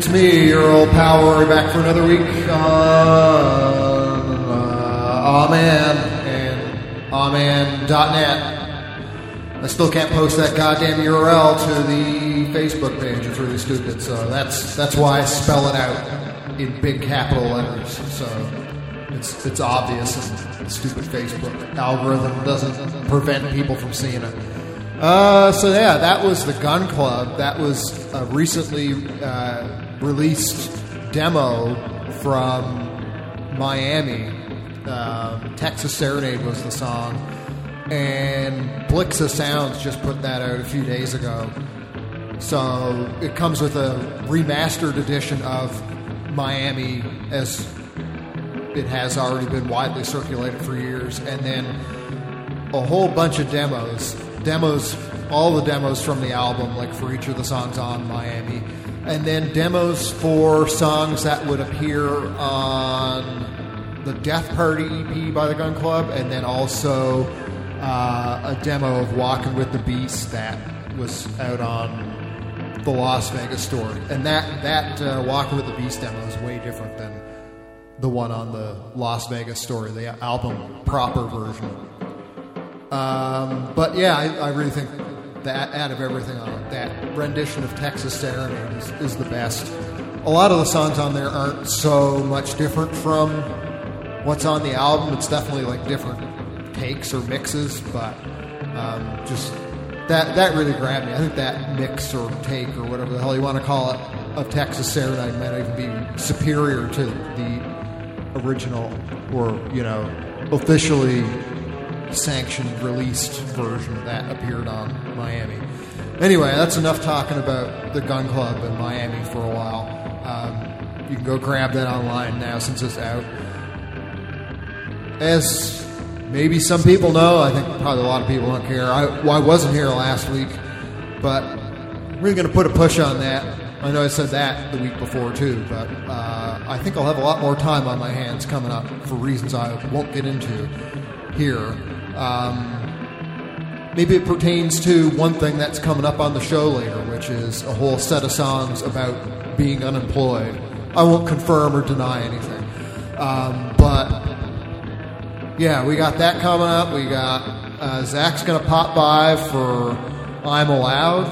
It's me, your old Rory, back for another week on uh, Amen and Amen.net. I still can't post that goddamn URL to the Facebook page. It's really stupid. So that's that's why I spell it out in big capital letters. So it's it's obvious, and stupid Facebook algorithm doesn't prevent people from seeing it. Uh, so yeah, that was the Gun Club. That was a recently uh, released demo from Miami. Um, Texas Serenade was the song, and Blixa Sounds just put that out a few days ago. So it comes with a remastered edition of Miami as it has already been widely circulated for years, and then a whole bunch of demos. Demos, all the demos from the album, like for each of the songs on Miami. And then demos for songs that would appear on the Death Party EP by the Gun Club, and then also uh, a demo of Walking with the Beast that was out on the Las Vegas story. And that, that uh, Walking with the Beast demo is way different than the one on the Las Vegas story, the album proper version. Um, but yeah, I, I, really think that out of everything on it, that rendition of Texas Serenade is, is, the best. A lot of the songs on there aren't so much different from what's on the album. It's definitely like different takes or mixes, but um, just that that really grabbed me. I think that mix or take or whatever the hell you want to call it of Texas Serenade might even be superior to the original or you know officially sanctioned, released version that appeared on Miami. Anyway, that's enough talking about the gun club in Miami for a while. Um, you can go grab that online now since it's out. As maybe some people know, I think probably a lot of people don't care. I, well, I wasn't here last week, but we're going to put a push on that. I know I said that the week before too, but uh, I think I'll have a lot more time on my hands coming up for reasons I won't get into here. Um, maybe it pertains to one thing that's coming up on the show later, which is a whole set of songs about being unemployed. I won't confirm or deny anything. Um, but yeah, we got that coming up. We got uh, Zach's going to pop by for I'm Allowed.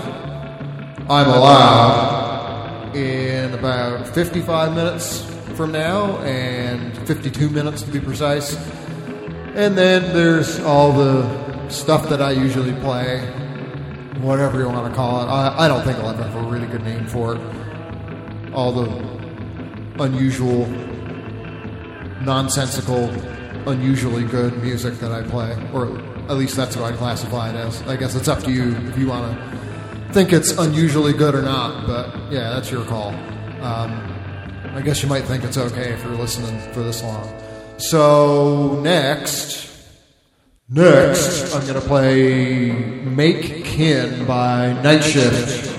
I'm Allowed in about 55 minutes from now, and 52 minutes to be precise. And then there's all the stuff that I usually play, whatever you want to call it. I, I don't think I'll ever have a really good name for it. All the unusual, nonsensical, unusually good music that I play, or at least that's what I classify it as. I guess it's up to you if you want to think it's unusually good or not, but yeah, that's your call. Um, I guess you might think it's okay if you're listening for this long. So next, next, I'm to play Make Kin by Night Shift.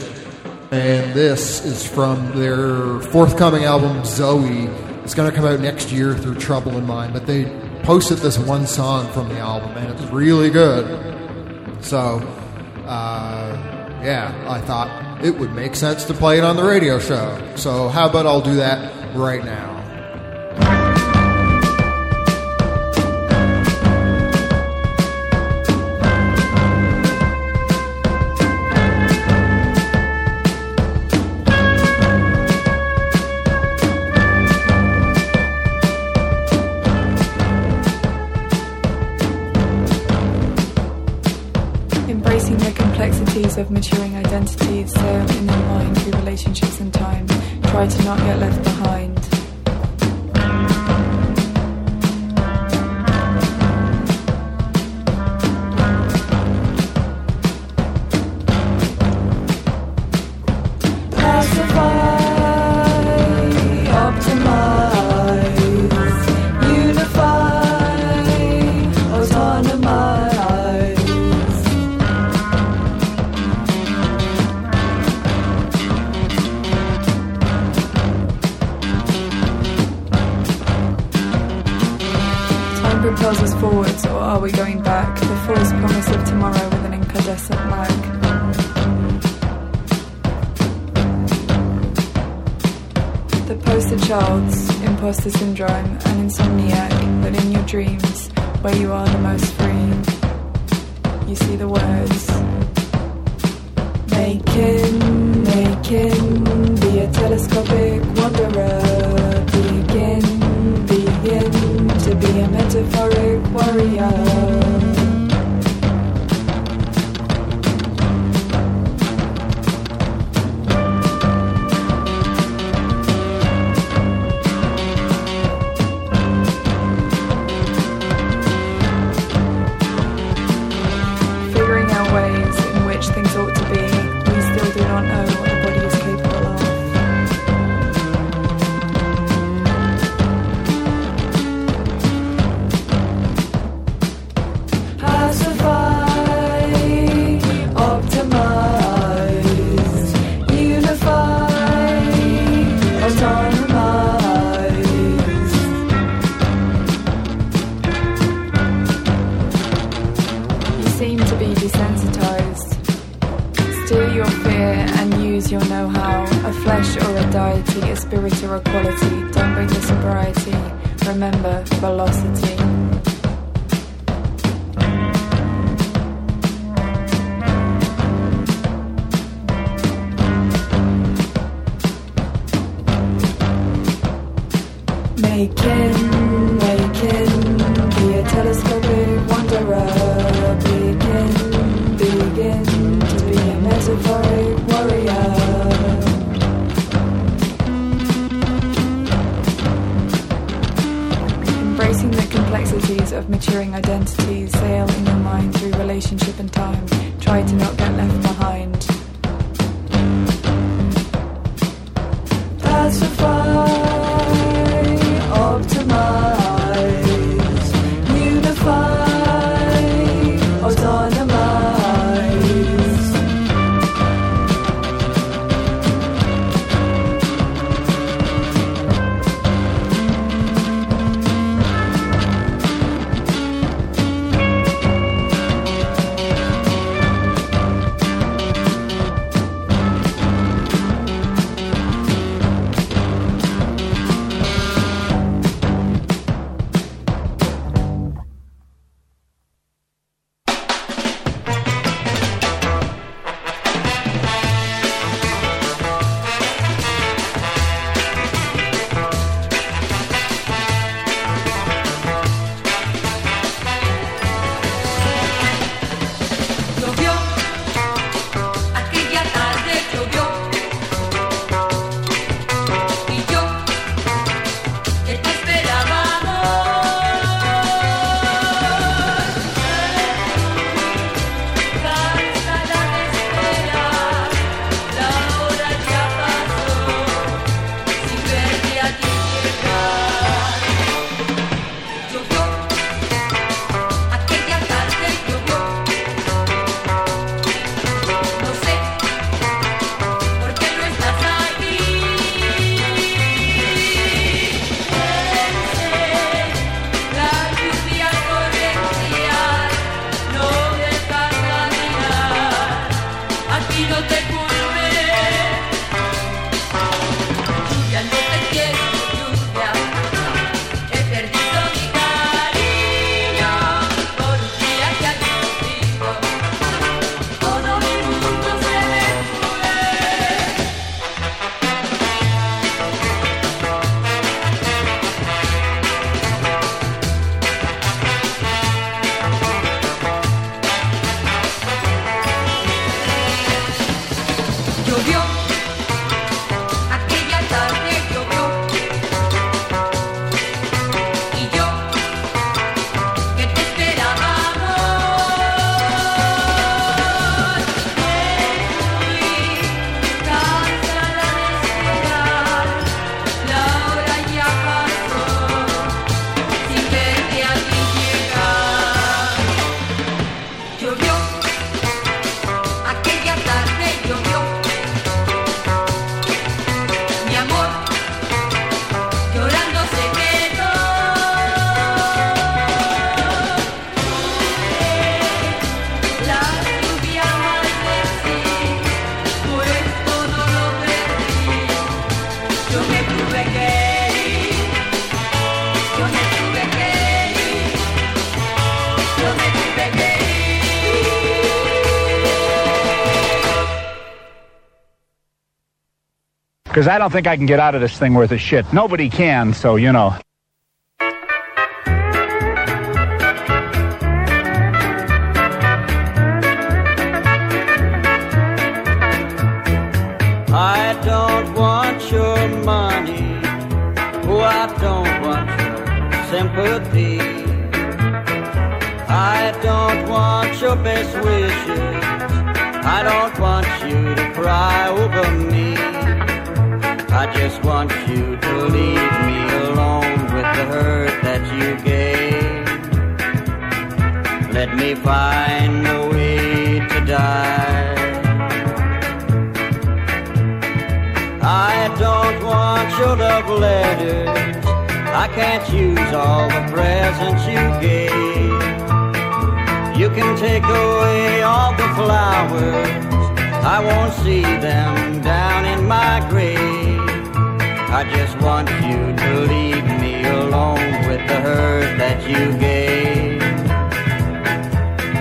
And this is from their forthcoming album, Zoe. It's to come out next year through Trouble in Mind, but they posted this one song from the album, and it's really good. So, uh, yeah, I thought it would make sense to play it on the radio show. So, how about I'll do that right now? Of maturing identities, in their mind through relationships and time, try to not get left behind. Narcissism into sobriety. Remember velocity. maturing identities, sailing your mind through relationship and time. Try to not get left behind. Because I don't think I can get out of this thing worth a shit. Nobody can, so you know. I don't want your money. Oh, I don't want your sympathy. I don't want your best wishes. I don't want you to cry over me. I just want you to leave me alone with the hurt that you gave. Let me find a way to die. I don't want your love letters. I can't use all the presents you gave. You can take away all the flowers. I won't see them down in my grave. I just want you to leave me alone with the hurt that you gave.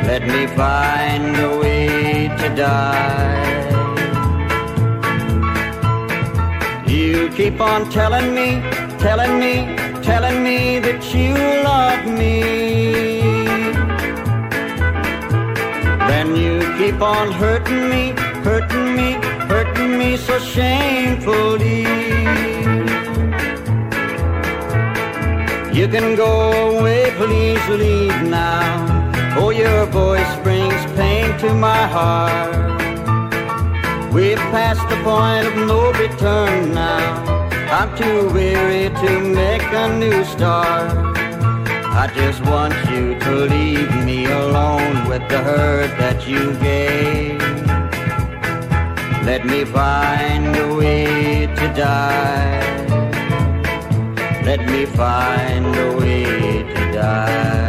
Let me find a way to die. You keep on telling me, telling me, telling me that you love me. Then you keep on hurting me, hurting me, hurting me so shamefully. You can go away, please leave now. Oh, your voice brings pain to my heart. We've passed the point of no return now. I'm too weary to make a new start. I just want you to leave me alone with the hurt that you gave. Let me find a way to die. Let me find a way to die.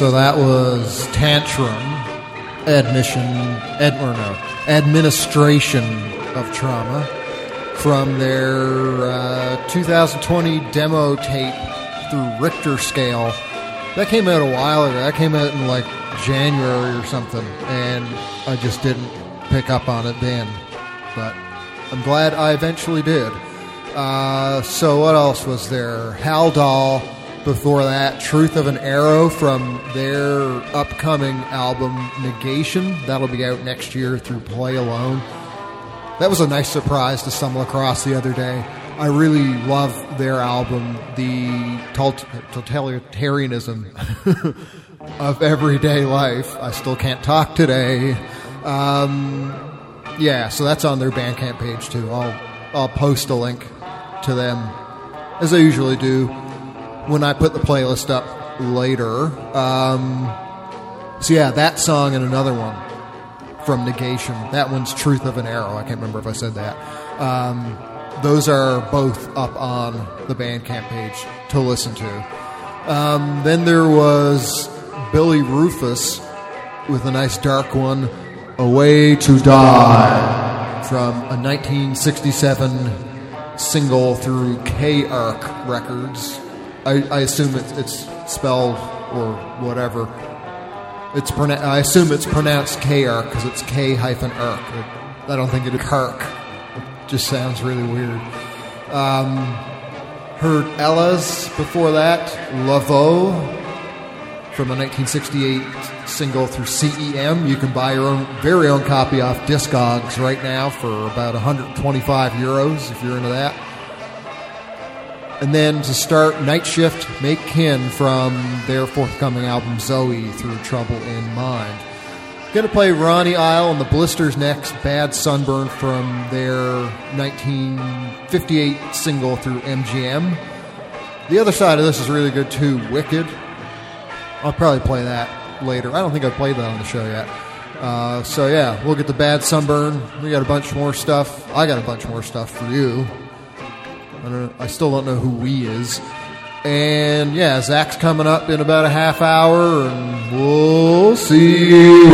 So that was Tantrum, admission, ed, or no, administration of trauma from their uh, 2020 demo tape through Richter scale. That came out a while ago. That came out in like January or something, and I just didn't pick up on it then. But I'm glad I eventually did. Uh, so what else was there? Haldol. Before that, Truth of an Arrow from their upcoming album Negation. That'll be out next year through Play Alone. That was a nice surprise to stumble across the other day. I really love their album, the totalitarianism of everyday life. I still can't talk today. Um, yeah, so that's on their Bandcamp page too. I'll I'll post a link to them as I usually do when I put the playlist up later. Um, so yeah, that song and another one from Negation. That one's Truth of an Arrow. I can't remember if I said that. Um, those are both up on the Bandcamp page to listen to. Um, then there was Billy Rufus with a nice dark one, A Way to Die, from a 1967 single through K Arc Records. I, I assume it's, it's spelled or whatever. It's I assume it's pronounced K Arc because it's K hyphen Arc. I don't think it's Kirk. It just sounds really weird. Um, heard Ella's before that, Lavo from a 1968 single through CEM. You can buy your own very own copy off Discogs right now for about 125 euros if you're into that. And then to start, Night Shift Make Kin from their forthcoming album Zoe through Trouble in Mind. Gonna play Ronnie Isle and the Blisters next, Bad Sunburn from their 1958 single through MGM. The other side of this is really good too, Wicked. I'll probably play that later. I don't think I've played that on the show yet. Uh, so yeah, we'll get the Bad Sunburn. We got a bunch more stuff. I got a bunch more stuff for you. I, don't, I still don't know who we is. And yeah, Zach's coming up in about a half hour, and we'll see.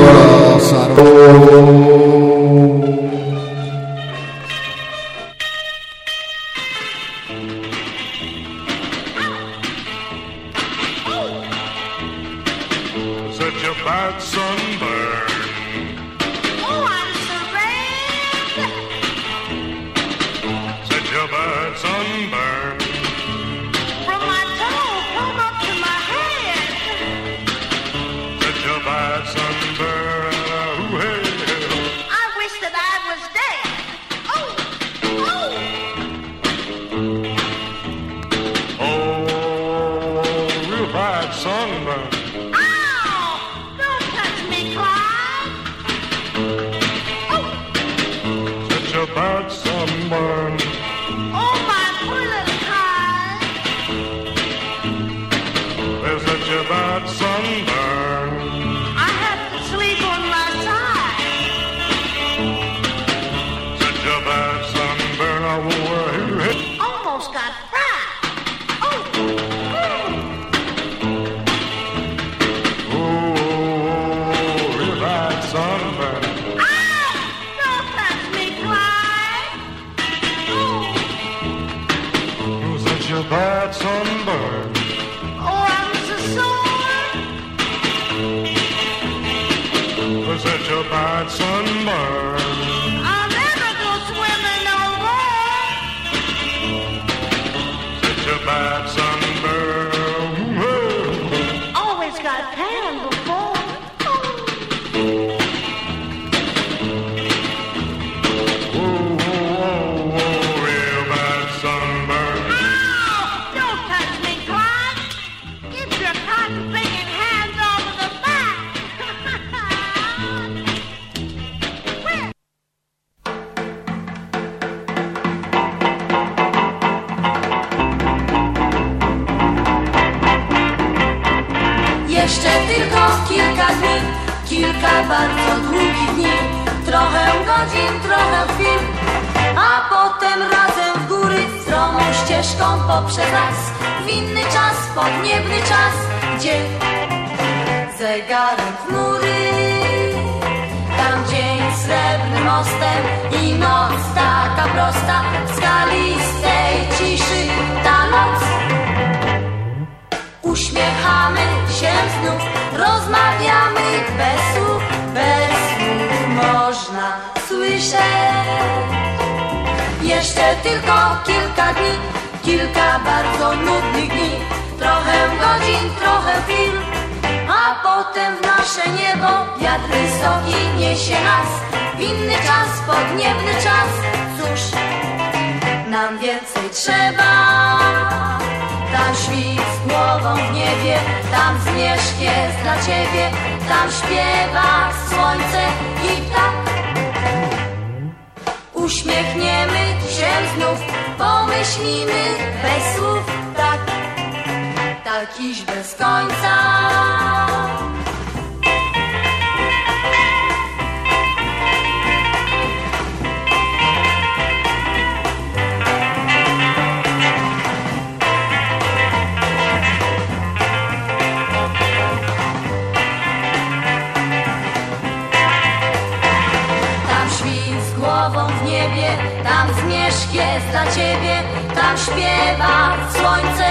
Tam zmierzch jest dla ciebie, tam śpiewa słońce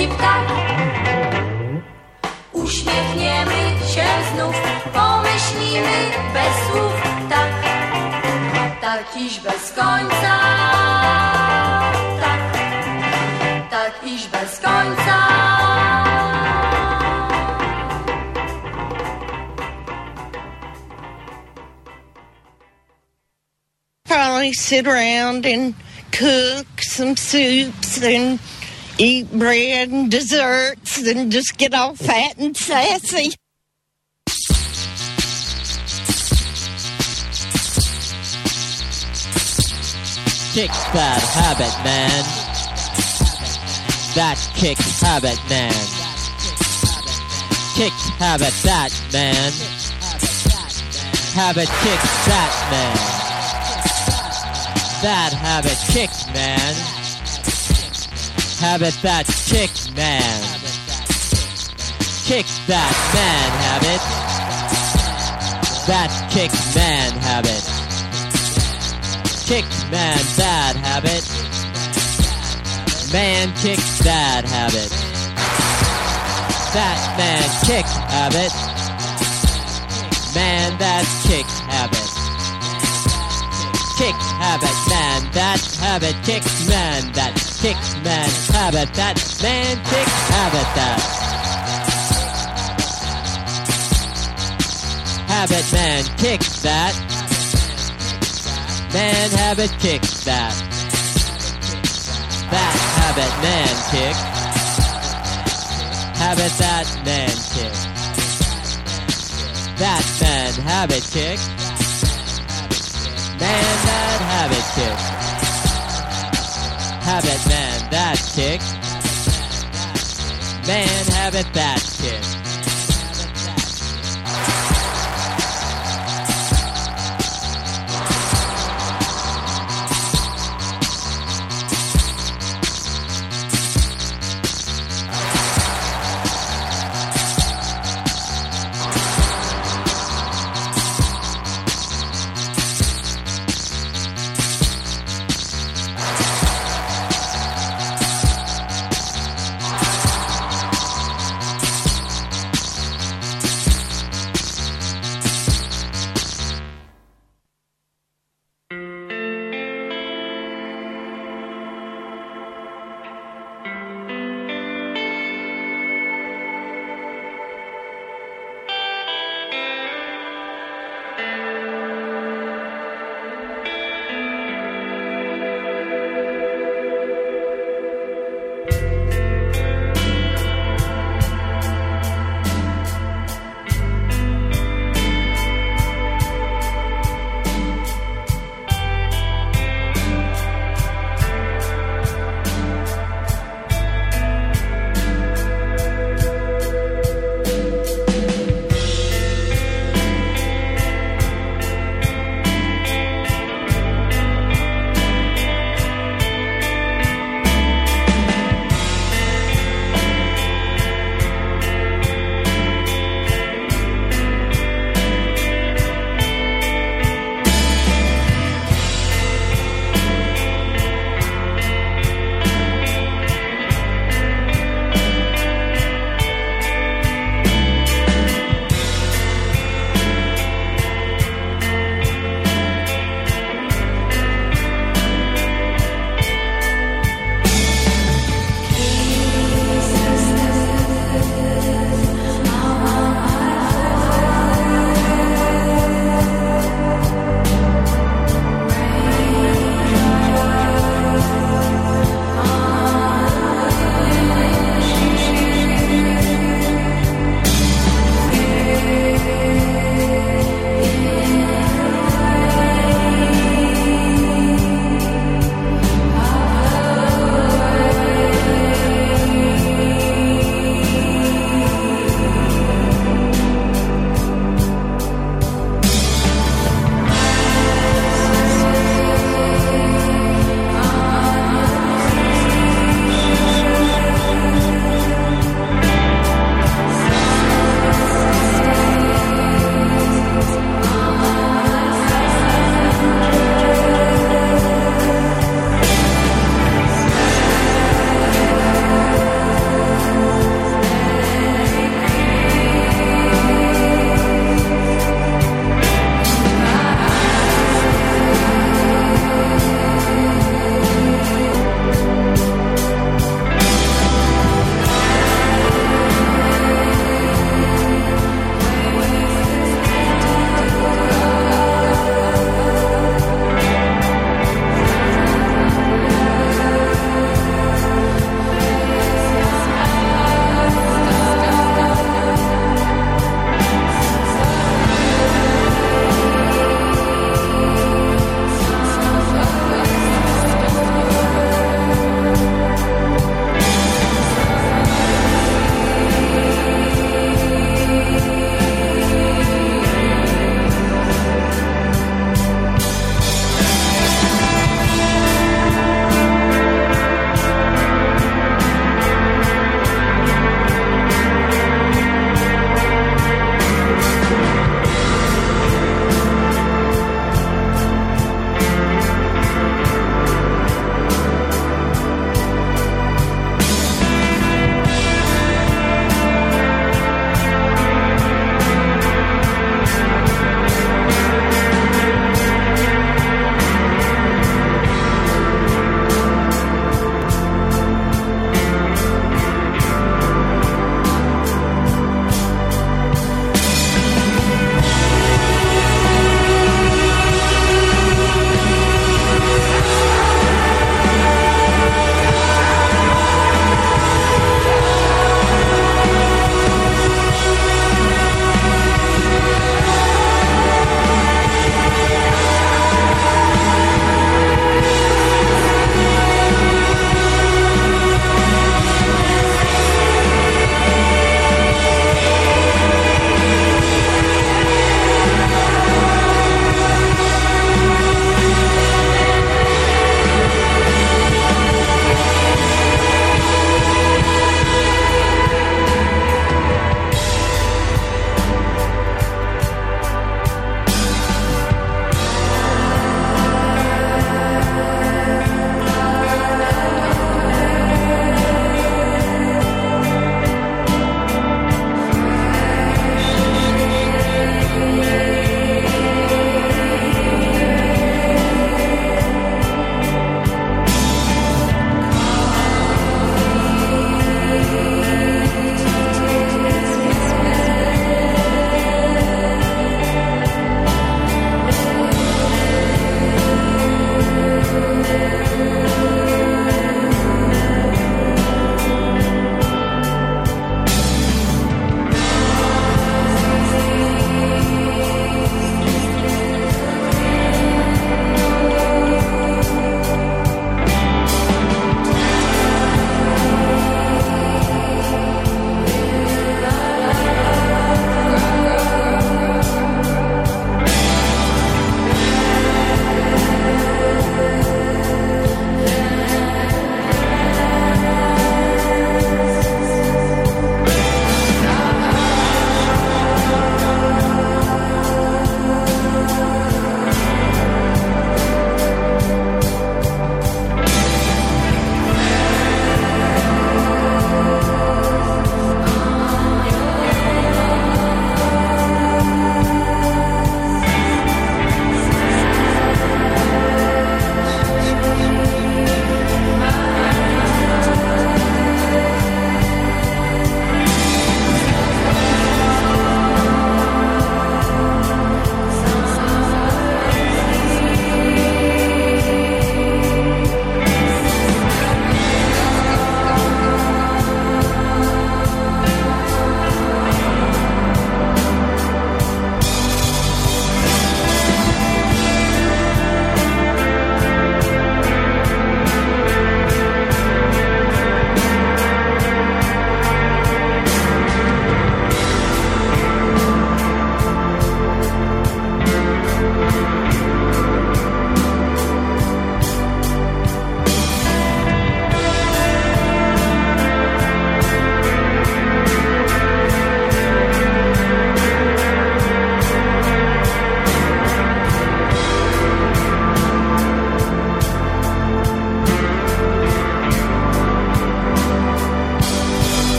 i ptak. Uśmiechniemy się znów, pomyślimy bez słów, tak, tak iż bez końca. Tak, tak iż bez końca. Probably sit around and cook some soups and eat bread and desserts and just get all fat and sassy. Kick that habit, man. That kick habit, man. Kick habit, that man. Habit kick that man. That habit kick, man. Habit that kick, man. Kick that man habit. That kick man habit. Kick man bad habit. Man kick bad habit. That man kick habit. Man that kick habit. Kick habit man that habit kick man that kick man habit that man kick habit that. Habit man kick that. Man habit kick that. That habit man kick. Habit that man kick. That man habit kick. Man that habit kick. Habit man that kick. Man habit that kick.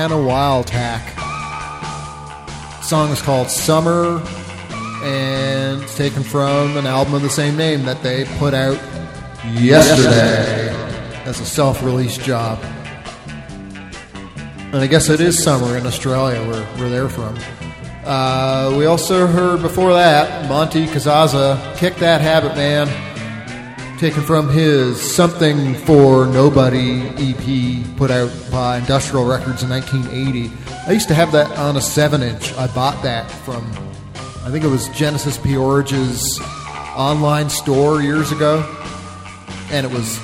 Montana Wild Tack. The song is called Summer and it's taken from an album of the same name that they put out yesterday as a self release job. And I guess it is summer in Australia where, where they're from. Uh, we also heard before that Monte Cazazza, Kick That Habit Man, taken from his Something for Nobody EP put out by Industrial Records in 1980. I used to have that on a 7 inch. I bought that from, I think it was Genesis P-Orridge's online store years ago. And it was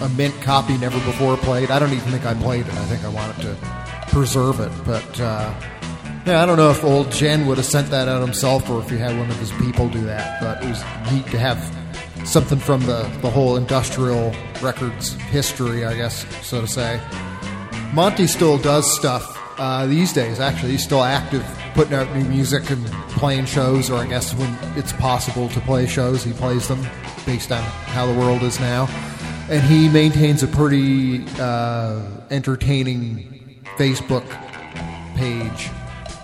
a mint copy, never before played. I don't even think I played it. I think I wanted to preserve it. But uh, yeah, I don't know if old Jen would have sent that out himself or if he had one of his people do that. But it was neat to have something from the, the whole industrial records history, I guess, so to say. Monte still does stuff uh, these days, actually. He's still active, putting out new music and playing shows, or I guess when it's possible to play shows, he plays them based on how the world is now. And he maintains a pretty uh, entertaining Facebook page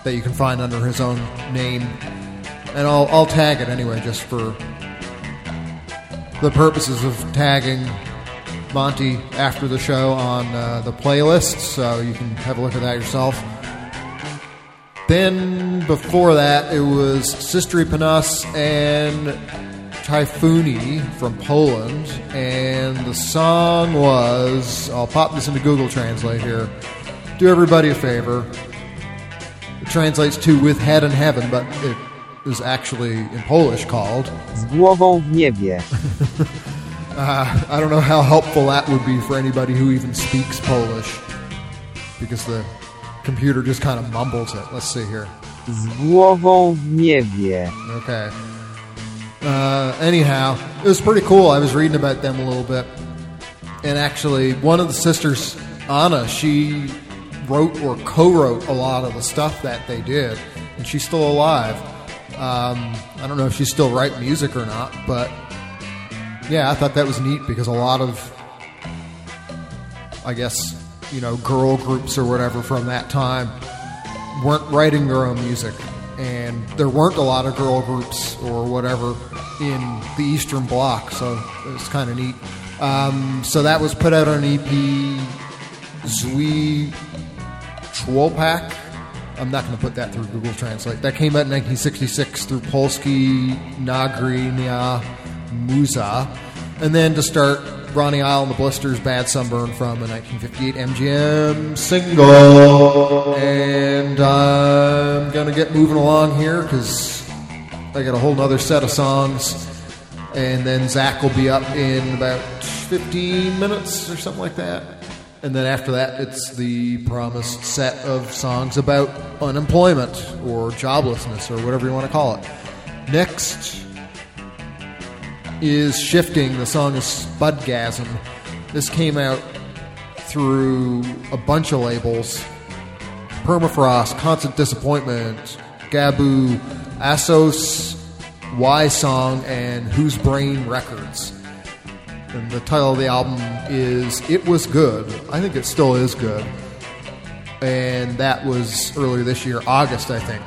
that you can find under his own name. And I'll, I'll tag it anyway, just for the purposes of tagging Monte after the show on uh, the playlist, so you can have a look at that yourself. Then before that, it was Sister Panas and Typhoony from Poland, and the song was I'll pop this into Google Translate here. Do everybody a favor. It translates to "with head in heaven," but it is actually in Polish called Z głową w niebie. Uh, I don't know how helpful that would be for anybody who even speaks Polish, because the computer just kind of mumbles it. Let's see here. Z głową w niebie. Okay. Uh, anyhow, it was pretty cool. I was reading about them a little bit, and actually, one of the sisters, Anna, she wrote or co-wrote a lot of the stuff that they did, and she's still alive. Um, I don't know if she's still writing music or not, but yeah, I thought that was neat because a lot of, I guess, you know, girl groups or whatever from that time weren't writing their own music. And there weren't a lot of girl groups or whatever in the Eastern Bloc, so it's kind of neat. Um, so that was put out on EP Zwi Człopak. I'm not going to put that through Google Translate. That came out in 1966 through Polski Nagrania Muza. And then to start, Ronnie Isle and the Blisters, Bad Sunburn from a 1958 MGM single. And I'm going to get moving along here because I got a whole other set of songs. And then Zach will be up in about 15 minutes or something like that. And then after that, it's the promised set of songs about unemployment or joblessness or whatever you want to call it. Next is Shifting. The song is Spudgasm. This came out through a bunch of labels Permafrost, Constant Disappointment, Gabu, Assos, Y Song, and Whose Brain Records. And the title of the album is It Was Good. I think it still is good. And that was earlier this year, August, I think.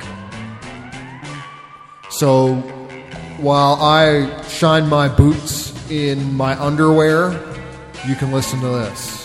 So while I shine my boots in my underwear, you can listen to this.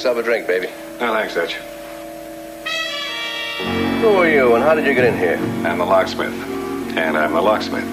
Yourself a drink, baby. No, thanks, Dutch. Who are you, and how did you get in here? I'm the locksmith. And I'm the locksmith.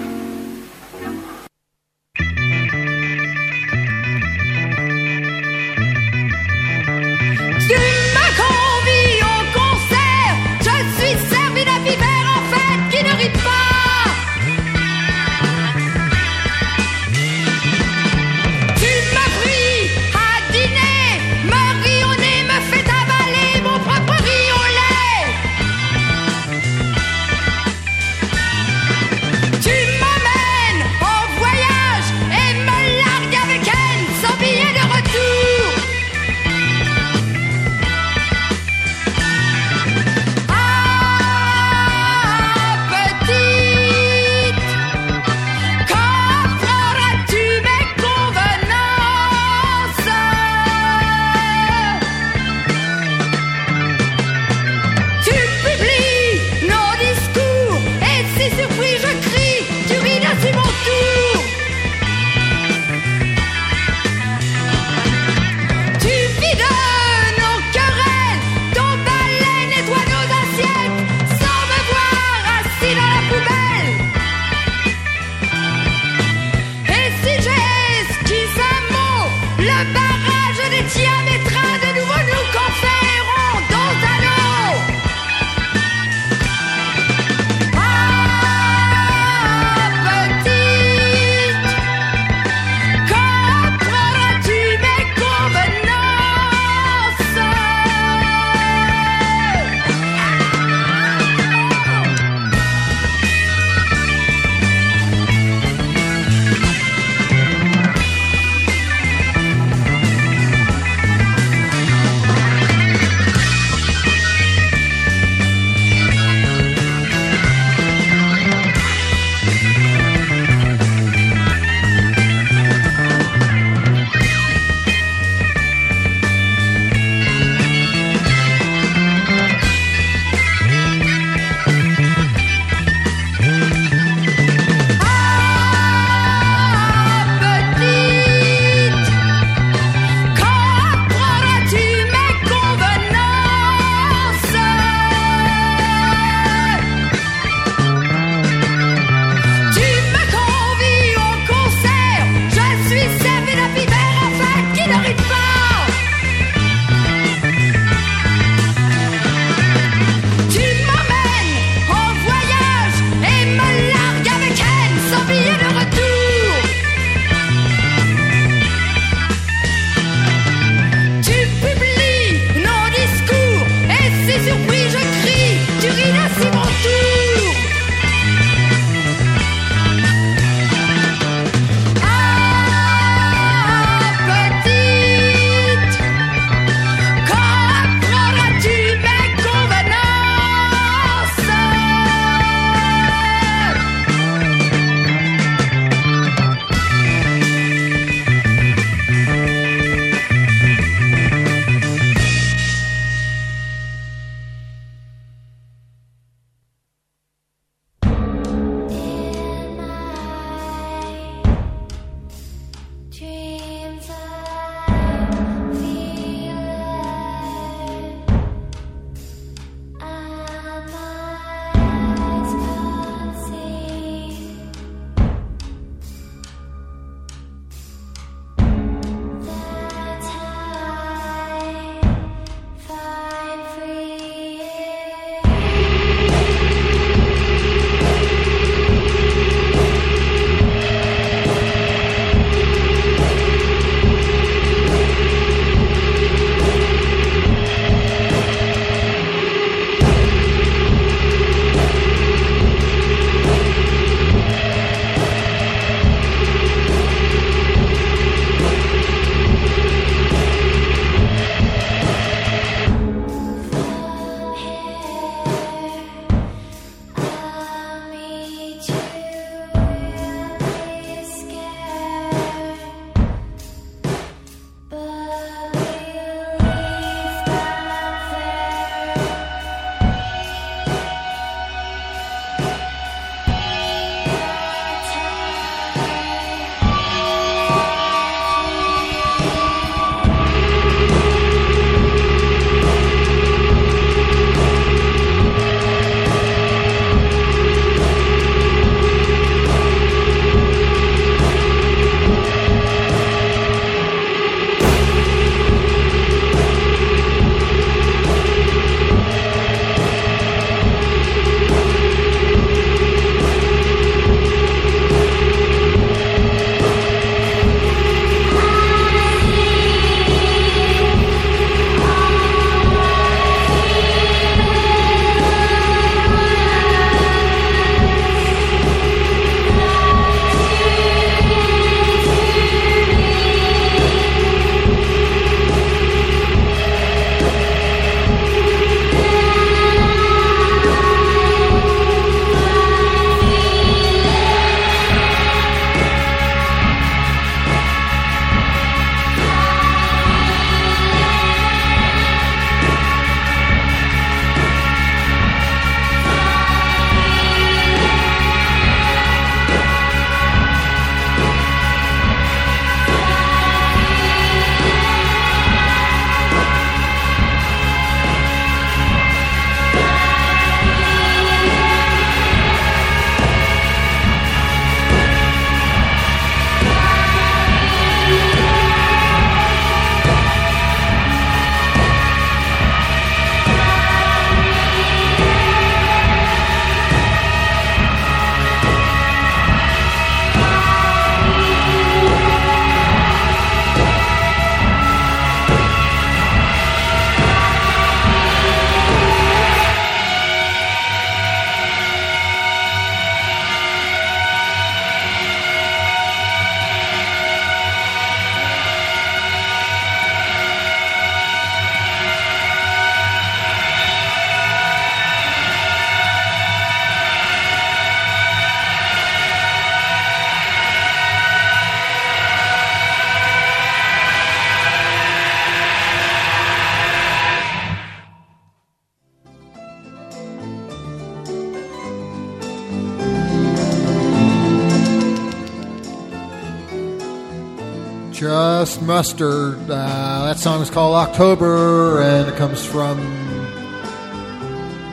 Muster. Uh, that song is called October, and it comes from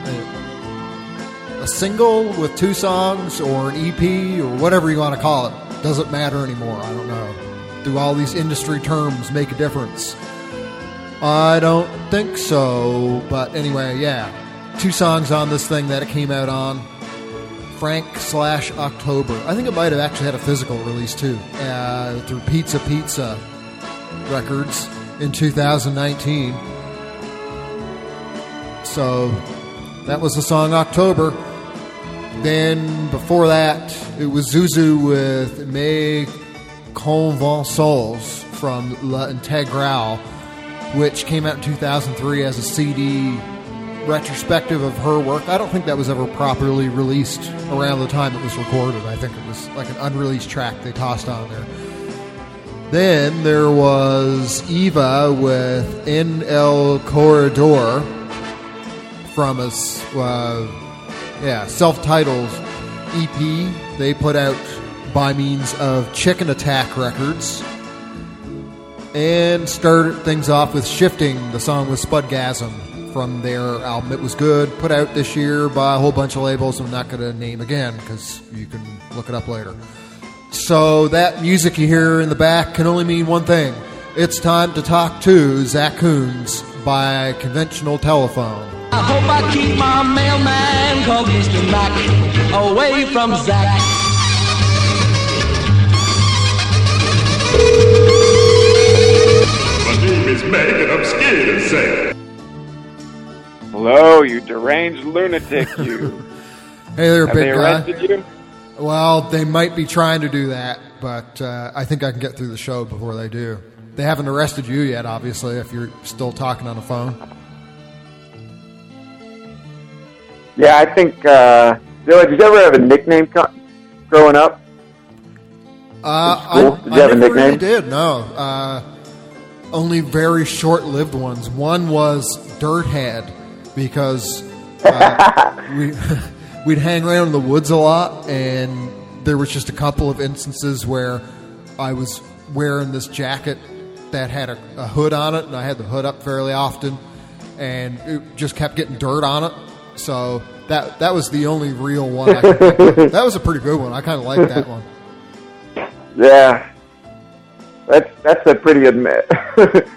a, a single with two songs, or an EP, or whatever you want to call it. Doesn't matter anymore. I don't know. Do all these industry terms make a difference? I don't think so. But anyway, yeah. Two songs on this thing that it came out on. Frank slash October. I think it might have actually had a physical release too uh, through Pizza Pizza Records in 2019. So that was the song October. Then before that, it was Zuzu with Mes Conventions from La Integrale, which came out in 2003 as a CD retrospective of her work. I don't think that was ever properly released around the time it was recorded. I think it was like an unreleased track they tossed on there. Then there was Eva with In El Corredor from a uh, yeah self-titled EP they put out by means of Chicken Attack Records. And started things off with Shifting, the song with Spudgasm from their album. It was good, put out this year by a whole bunch of labels I'm not going to name again because you can look it up later. So that music you hear in the back can only mean one thing. It's time to talk to Zach Coons by conventional telephone. I hope I keep my mailman called Mr. Mac away from Zach. My name is Meg and I'm scared of Zach. Hello, you deranged lunatic, you. Hey there, Have big they guy. arrested you? Well, they might be trying to do that, but uh, I think I can get through the show before they do. They haven't arrested you yet, obviously, if you're still talking on the phone. Yeah, I think. Uh, did you ever have a nickname growing up? Uh, I, Did you I have a never really nickname? did, no. Uh, only very short lived ones. One was Dirthead, because uh, we, we'd hang around in the woods a lot, and there was just a couple of instances where I was wearing this jacket that had a, a hood on it, and I had the hood up fairly often, and it just kept getting dirt on it. So that that was the only real one I could. That was a pretty good one. I kind of liked that one. Yeah, that's that's a pretty admit.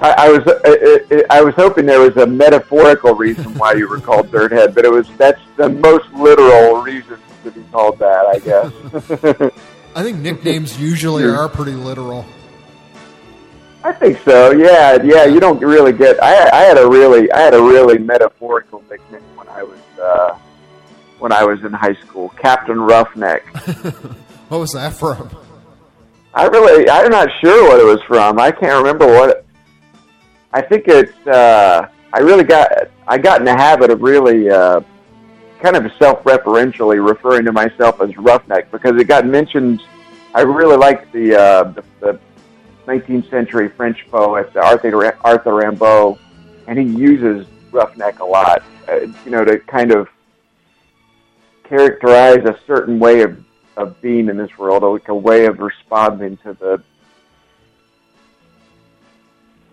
I, I was I, I, I was hoping there was a metaphorical reason why you were called Dirthead, but it was that's the most literal reason to be called that, I guess. I think nicknames usually are pretty literal. I think so. Yeah, yeah. You don't really get. I I had a really I had a really metaphorical nickname when I was uh, when I was in high school, Captain Roughneck. What was that from? I really, I'm not sure what it was from. I can't remember what. I think it's. Uh, I really got. I got in the habit of really, uh, kind of self-referentially referring to myself as roughneck because it got mentioned. I really liked the uh, the, the 19th century French poet Arthur Arthur Rimbaud, and he uses roughneck a lot. Uh, you know, to kind of characterize a certain way of of being in this world, like a way of responding to the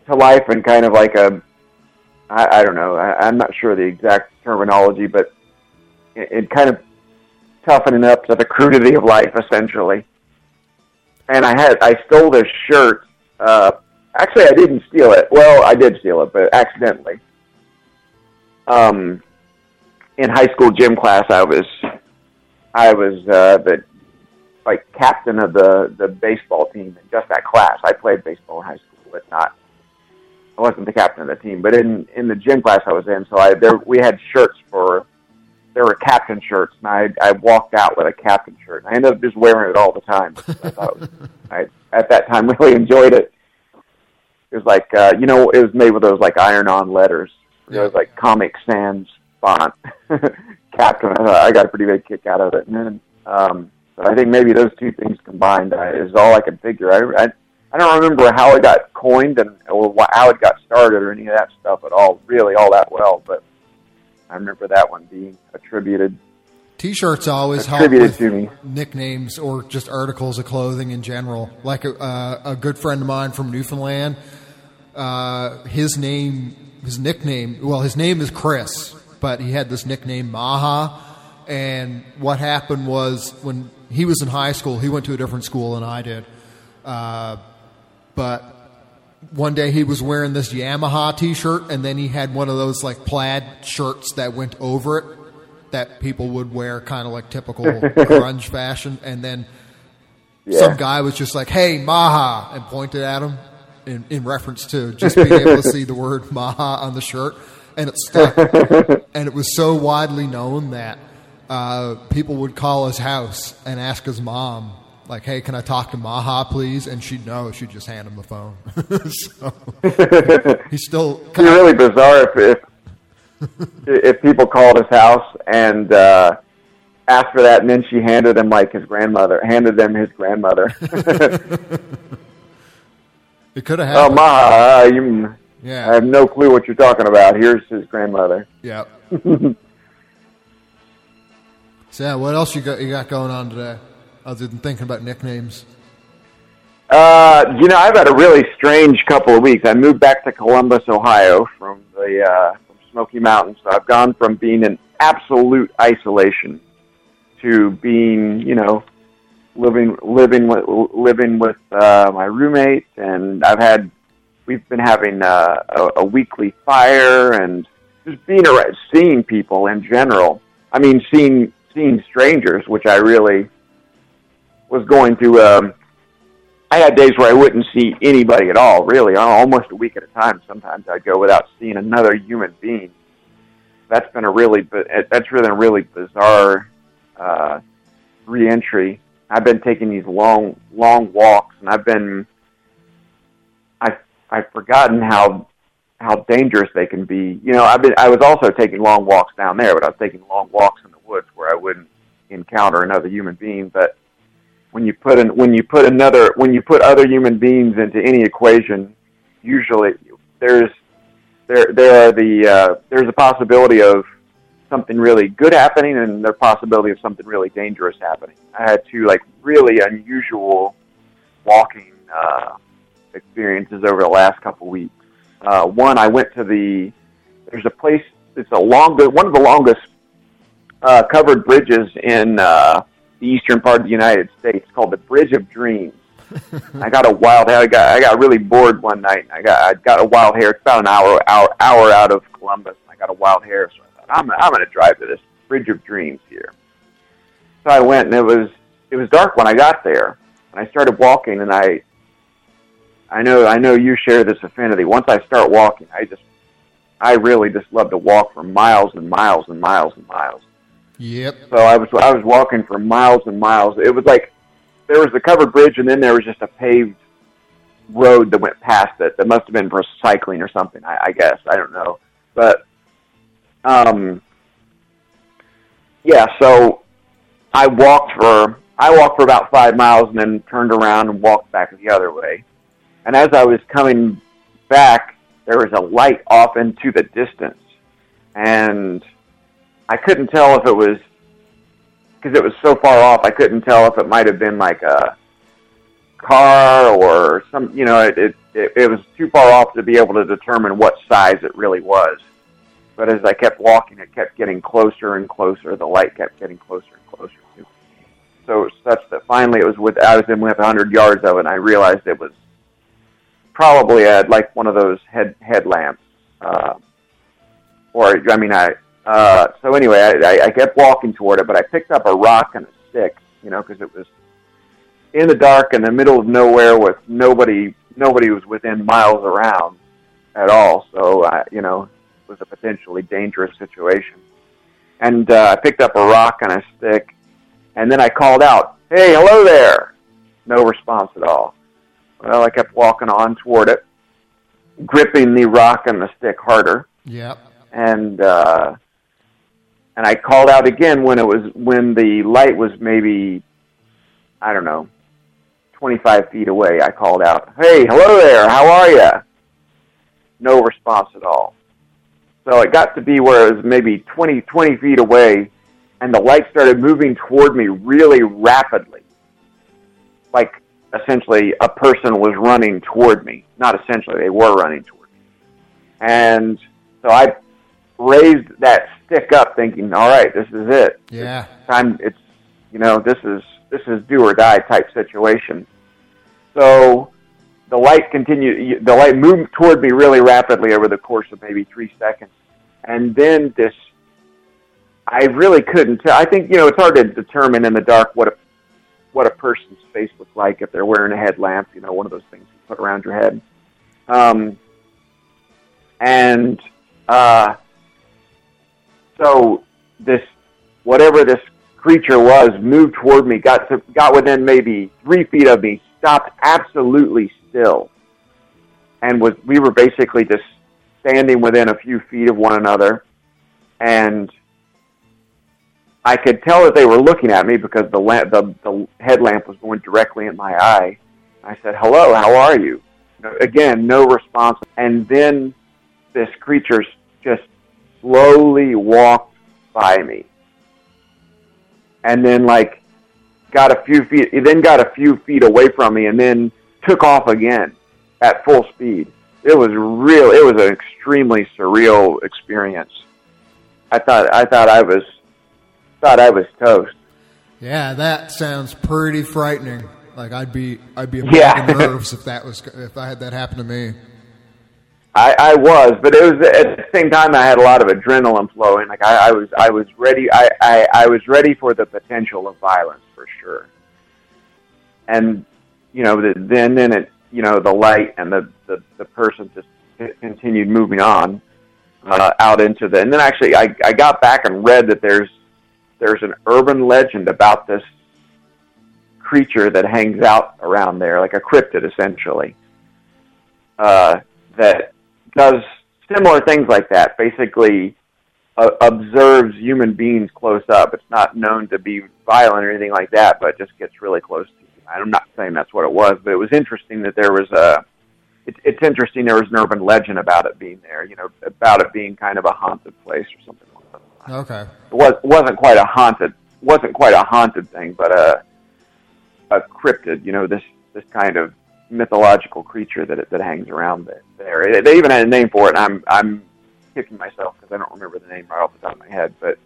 to life, and kind of like a I, I don't know, I, I'm not sure the exact terminology, but it, it kind of toughening up to the crudity of life, essentially. And I had I stole this shirt. Uh, actually, I didn't steal it. Well, I did steal it, but accidentally. Um, in high school gym class, I was I was uh, the like captain of the the baseball team in just that class. I played baseball in high school, but not. I wasn't the captain of the team, but in in the gym class I was in, so I there we had shirts for there were captain shirts, and I I walked out with a captain shirt. I ended up just wearing it all the time. I thought was, I at that time really enjoyed it. It was like uh, you know it was made with those like iron-on letters. It was like Comic Sans font. captain. I, thought I got a pretty big kick out of it, and then um, but I think maybe those two things combined uh, is all I can figure. I, I I don't remember how it got coined and or how it got started or any of that stuff at all, really all that well. But I remember that one being attributed. T-shirts always help with to me. nicknames or just articles of clothing in general. Like a, uh, a good friend of mine from Newfoundland, uh, his name, his nickname, well, his name is Chris, but he had this nickname Maha. And what happened was when he was in high school, he went to a different school than I did. Uh, but one day he was wearing this Yamaha T-shirt, and then he had one of those like plaid shirts that went over it that people would wear, kind of like typical grunge fashion. And then Yeah. some guy was just like, "Hey, Maha," and pointed at him in, in reference to just being able to see the word Maha on the shirt, and it stuck. and it was so widely known that uh, people would call his house and ask his mom, like, "Hey, can I talk to Maha, please?" And she'd know. She'd just hand him the phone. so he's still It'd be really bizarre if if, if people called his house and uh, asked for that, and then she handed him like his grandmother, handed them his grandmother. It could have oh, happened. Ma, uh, you, Yeah. I have no clue what you're talking about. Here's his grandmother. Yeah. So yeah, what else you got you got going on today, other than thinking about nicknames? Uh, you know, I've had a really strange couple of weeks. I moved back to Columbus, Ohio, from the uh, from Smoky Mountains. So I've gone from being in absolute isolation to being, you know, living living with living with uh, my roommate, and I've had we've been having uh, a, a weekly fire and just being around, seeing people in general. I mean, seeing seeing strangers, which I really was going through. Um, I had days where I wouldn't see anybody at all, really, almost a week at a time. Sometimes I'd go without seeing another human being. That's been a really, bi- that's really a really bizarre uh, reentry. I've been taking these long, long walks, and I've been, I, I've forgotten how, how dangerous they can be. You know, I've been, I was also taking long walks down there, but I was taking long walks in the woods where I wouldn't encounter another human being. But when you put in, when you put another, when you put other human beings into any equation, usually there's, there, there are the, uh, there's a possibility of something really good happening and the possibility of something really dangerous happening. I had two like really unusual walking uh, experiences over the last couple weeks. Uh, one, I went to the there's a place. It's a long one of the longest uh, covered bridges in uh, the eastern part of the United States called the Bridge of Dreams. I got a wild hair. I got I got really bored one night. I got I got a wild hair. It's about an hour hour hour out of Columbus. I got a wild hair, so I thought I'm I'm going to drive to this Bridge of Dreams here. So I went, and it was it was dark when I got there, and I started walking, and I I know I know you share this affinity. Once I start walking, I just I really just love to walk for miles and miles and miles and miles. Yep. So I was I was walking for miles and miles. It was like there was a covered bridge, and then there was just a paved road that went past it. That must have been for cycling or something. I, I guess I don't know, but um, yeah. So I walked for I walked for about five miles, and then turned around and walked back the other way. And as I was coming back, there was a light off into the distance, and I couldn't tell if it was because it was so far off. I couldn't tell if it might have been like a car or some. You know, it it, it was too far off to be able to determine what size it really was. But as I kept walking, it kept getting closer and closer. The light kept getting closer and closer to me. So such that finally it was with I was in with 100 yards of it, and I realized it was probably at like one of those head headlamps. Uh, or I mean, I uh, so anyway, I, I, I kept walking toward it, but I picked up a rock and a stick, you know, because it was in the dark in the middle of nowhere with nobody. Nobody was within miles around at all, so I, you know, it was a potentially dangerous situation. And uh, I picked up a rock and a stick, and then I called out, "Hey, hello there!" No response at all. Well, I kept walking on toward it, gripping the rock and the stick harder Yep. and uh, and I called out again when it was when the light was maybe I don't know twenty five feet away. I called out, "Hey, hello there, how are you?" No response at all. So it got to be where it was maybe 20, 20 feet away, and the light started moving toward me really rapidly, like essentially a person was running toward me. Not essentially, they were running toward me, and so I raised that stick up, thinking, "All right, this is it. Yeah. Time. It's you know, this is this is do or die type situation." So the light continued. The light moved toward me really rapidly over the course of maybe three seconds, and then this. I really couldn't tell. I think you know it's hard to determine in the dark what a what a person's face looks like if they're wearing a headlamp. You know, one of those things you put around your head. Um, and uh, so this whatever this creature was moved toward me, got to, got within maybe three feet of me, stopped absolutely still, and was we were basically just standing within a few feet of one another, and I could tell that they were looking at me because the lamp, the, the headlamp was going directly in my eye. I said, "Hello, how are you?" Again, no response, and then this creature just slowly walked by me, and then like got a few feet, it then got a few feet away from me, and then took off again at full speed. It was real. It was an extremely surreal experience. I thought I thought I was thought I was toast. Yeah, that sounds pretty frightening. Like I'd be, I'd be a Yeah. nerves if that was, if I had that happen to me. I, I was, but it was at the same time I had a lot of adrenaline flowing. Like I, I was, I was ready. I, I, I was ready for the potential of violence for sure. And you know, the, then then it, you know, the light and the the, the person just continued moving on uh, out into the. And then actually, I I got back and read that there's there's an urban legend about this creature that hangs out around there, like a cryptid essentially. Uh, that does similar things like that. Basically, uh, observes human beings close up. It's not known to be violent or anything like that, but just gets really close to you. I'm not saying that's what it was, but it was interesting that there was a. It, it's interesting there was an urban legend about it being there. You know, about it being kind of a haunted place or something. like that. Okay. It was wasn't quite a haunted wasn't quite a haunted thing, but a a cryptid. You know, this this kind of mythological creature that that hangs around there. there. They even had a name for it. I'm I'm kicking myself because I don't remember the name right off the top of my head, but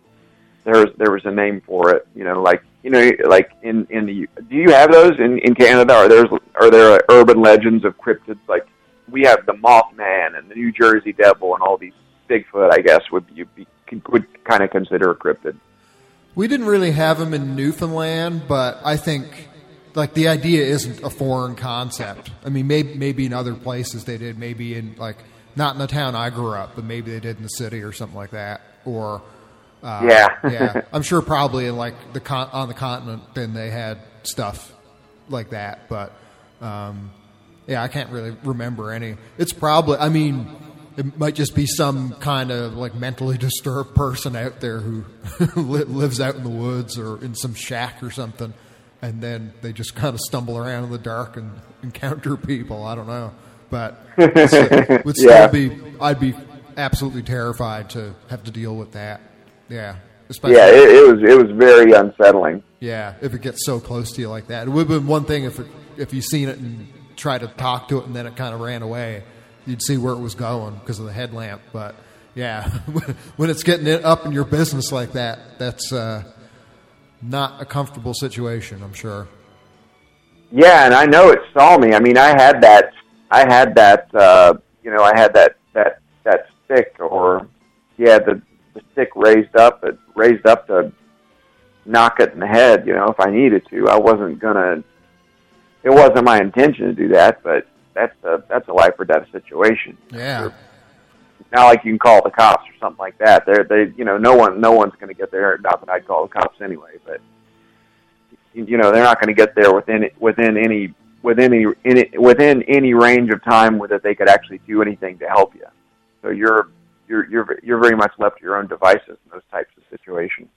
there was there was a name for it. You know, like you know, like in in the do you have those in in Canada? Are there are there urban legends of cryptids? Like we have the Mothman and the New Jersey Devil and all these Bigfoot. I guess would you be would kind of consider a cryptid. We didn't really have them in Newfoundland, but I think like the idea isn't a foreign concept. I mean, maybe maybe in other places they did, maybe in like not in the town I grew up, but maybe they did in the city or something like that. Or uh, Yeah. yeah, I'm sure probably in like the con- on the continent then they had stuff like that, but um, yeah, I can't really remember any. It's probably, I mean. It might just be some kind of like mentally disturbed person out there who lives out in the woods or in some shack or something, and then they just kind of stumble around in the dark and encounter people. I don't know, but it would still Yeah. be. I'd be absolutely terrified to have to deal with that. Yeah, especially Yeah, it, it was it was very unsettling. yeah, if it gets so close to you like that, it would have been one thing if it, if you seen it and tried to talk to it and then it kind of ran away. You'd see where it was going because of the headlamp. But yeah, when it's getting it up in your business like that, that's uh, not a comfortable situation. I'm sure. Yeah, and I know it saw me. I mean, I had that. I had that. Uh, you know, I had that that that stick, or yeah, the the stick raised up, it raised up to knock it in the head. You know, if I needed to, I wasn't gonna. It wasn't my intention to do that, but that's a that's a life or death situation. Yeah. Not like you can call the cops or something like that. They're they you know no one no one's going to get there. Not that I'd call the cops anyway, but you know they're not going to get there within within any within any, any within any range of time where that they could actually do anything to help you. So you're you're you're you're very much left to your own devices in those types of situations.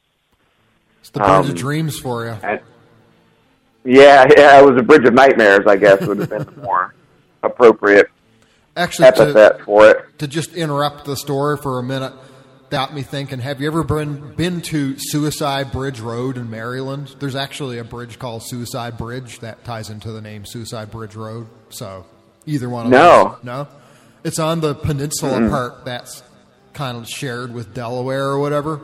It's the birds Um, of dreams for you. And, yeah, yeah, it was a bridge of nightmares. I guess would have been the more appropriate Actually, epithet to, for it. to just interrupt the story for a minute, got me thinking. Have you ever been been to Suicide Bridge Road in Maryland? There's actually a bridge called Suicide Bridge that ties into the name Suicide Bridge Road. So either one of No. those. No. It's on the peninsula Mm-mm. part that's kind of shared with Delaware or whatever.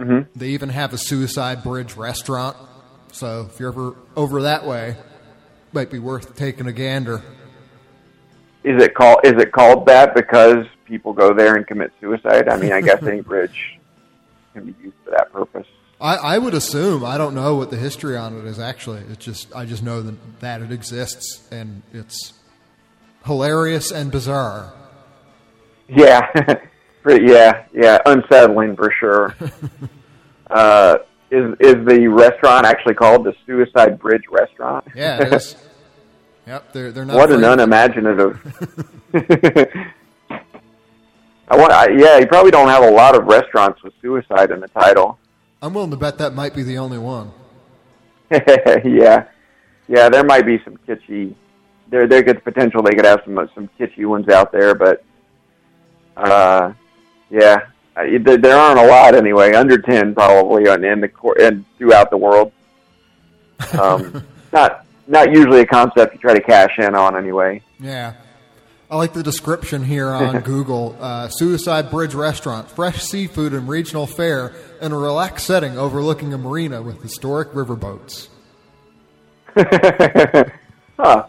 hmm They even have a Suicide Bridge restaurant. So if you're ever over that way, might be worth taking a gander. Is it called is it called that because people go there and commit suicide? I mean, I guess any bridge can be used for that purpose. I, I would assume. I don't know what the history on it is actually. It's just I just know that, that it exists and it's hilarious and bizarre. Yeah, yeah, yeah, unsettling for sure. uh, is is the restaurant actually called the Suicide Bridge Restaurant? Yeah, it is. Yep, they're they're not. what an unimaginative. I want. I, yeah, you probably don't have a lot of restaurants with suicide in the title. I'm willing to bet that might be the only one. yeah, yeah. There might be some kitschy. There, there could potential they could have some some kitschy ones out there, but uh, yeah, I- there, there aren't a lot anyway. Under ten probably on in the and throughout the world. Um, not not usually a concept you try to cash in on anyway. Yeah. I like the description here on Google. Uh, Suicide Bridge Restaurant, fresh seafood and regional fare in a relaxed setting overlooking a marina with historic riverboats. huh.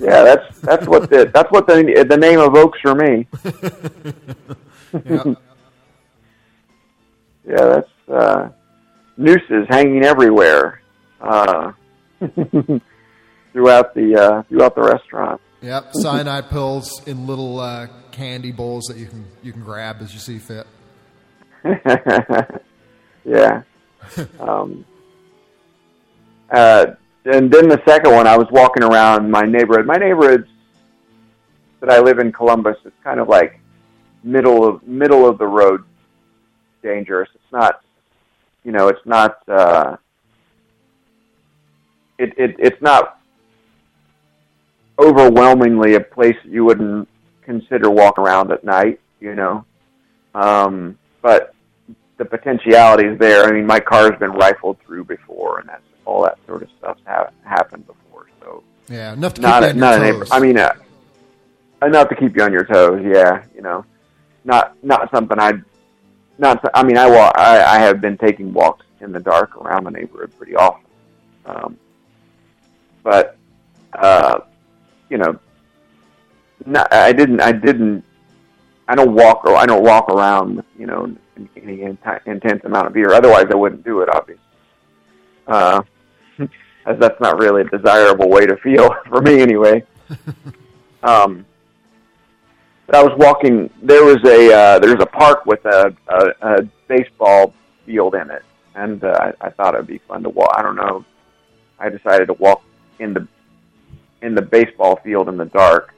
Yeah, that's that's what the that's what the the name evokes for me. Yep. Yeah, that's uh, nooses hanging everywhere uh, throughout the uh, throughout the restaurant. Yep, cyanide pills in little uh, candy bowls that you can you can grab as you see fit. yeah. Um, uh, and then the second one, I was walking around my neighborhood. My neighborhood that I live in, Columbus, is kind of like middle of middle of the road dangerous. It's not, you know, it's not. Uh, it, it it's not overwhelmingly a place that you wouldn't consider walking around at night. You know, um, but the potentiality is there. I mean, my car's been rifled through before, and that's all that sort of stuff's ha- happened before. So Yeah, enough to keep not you on your not a toes. neighbor. I mean, uh, enough to keep you on your toes. Yeah, you know, not not something I, not. I mean, I walk. I, I have been taking walks in the dark around the neighborhood pretty often, um, but uh, you know, not, I didn't. I didn't. I don't walk. Or I don't walk around. You know, in any intense amount of beer. Otherwise, I wouldn't do it. Obviously. Uh, as that's not really a desirable way to feel for me anyway. um, but I was walking. There was a uh, there's a park with a, a, a baseball field in it, and uh, I, I thought it'd be fun to walk. I don't know. I decided to walk in the in the baseball field in the dark,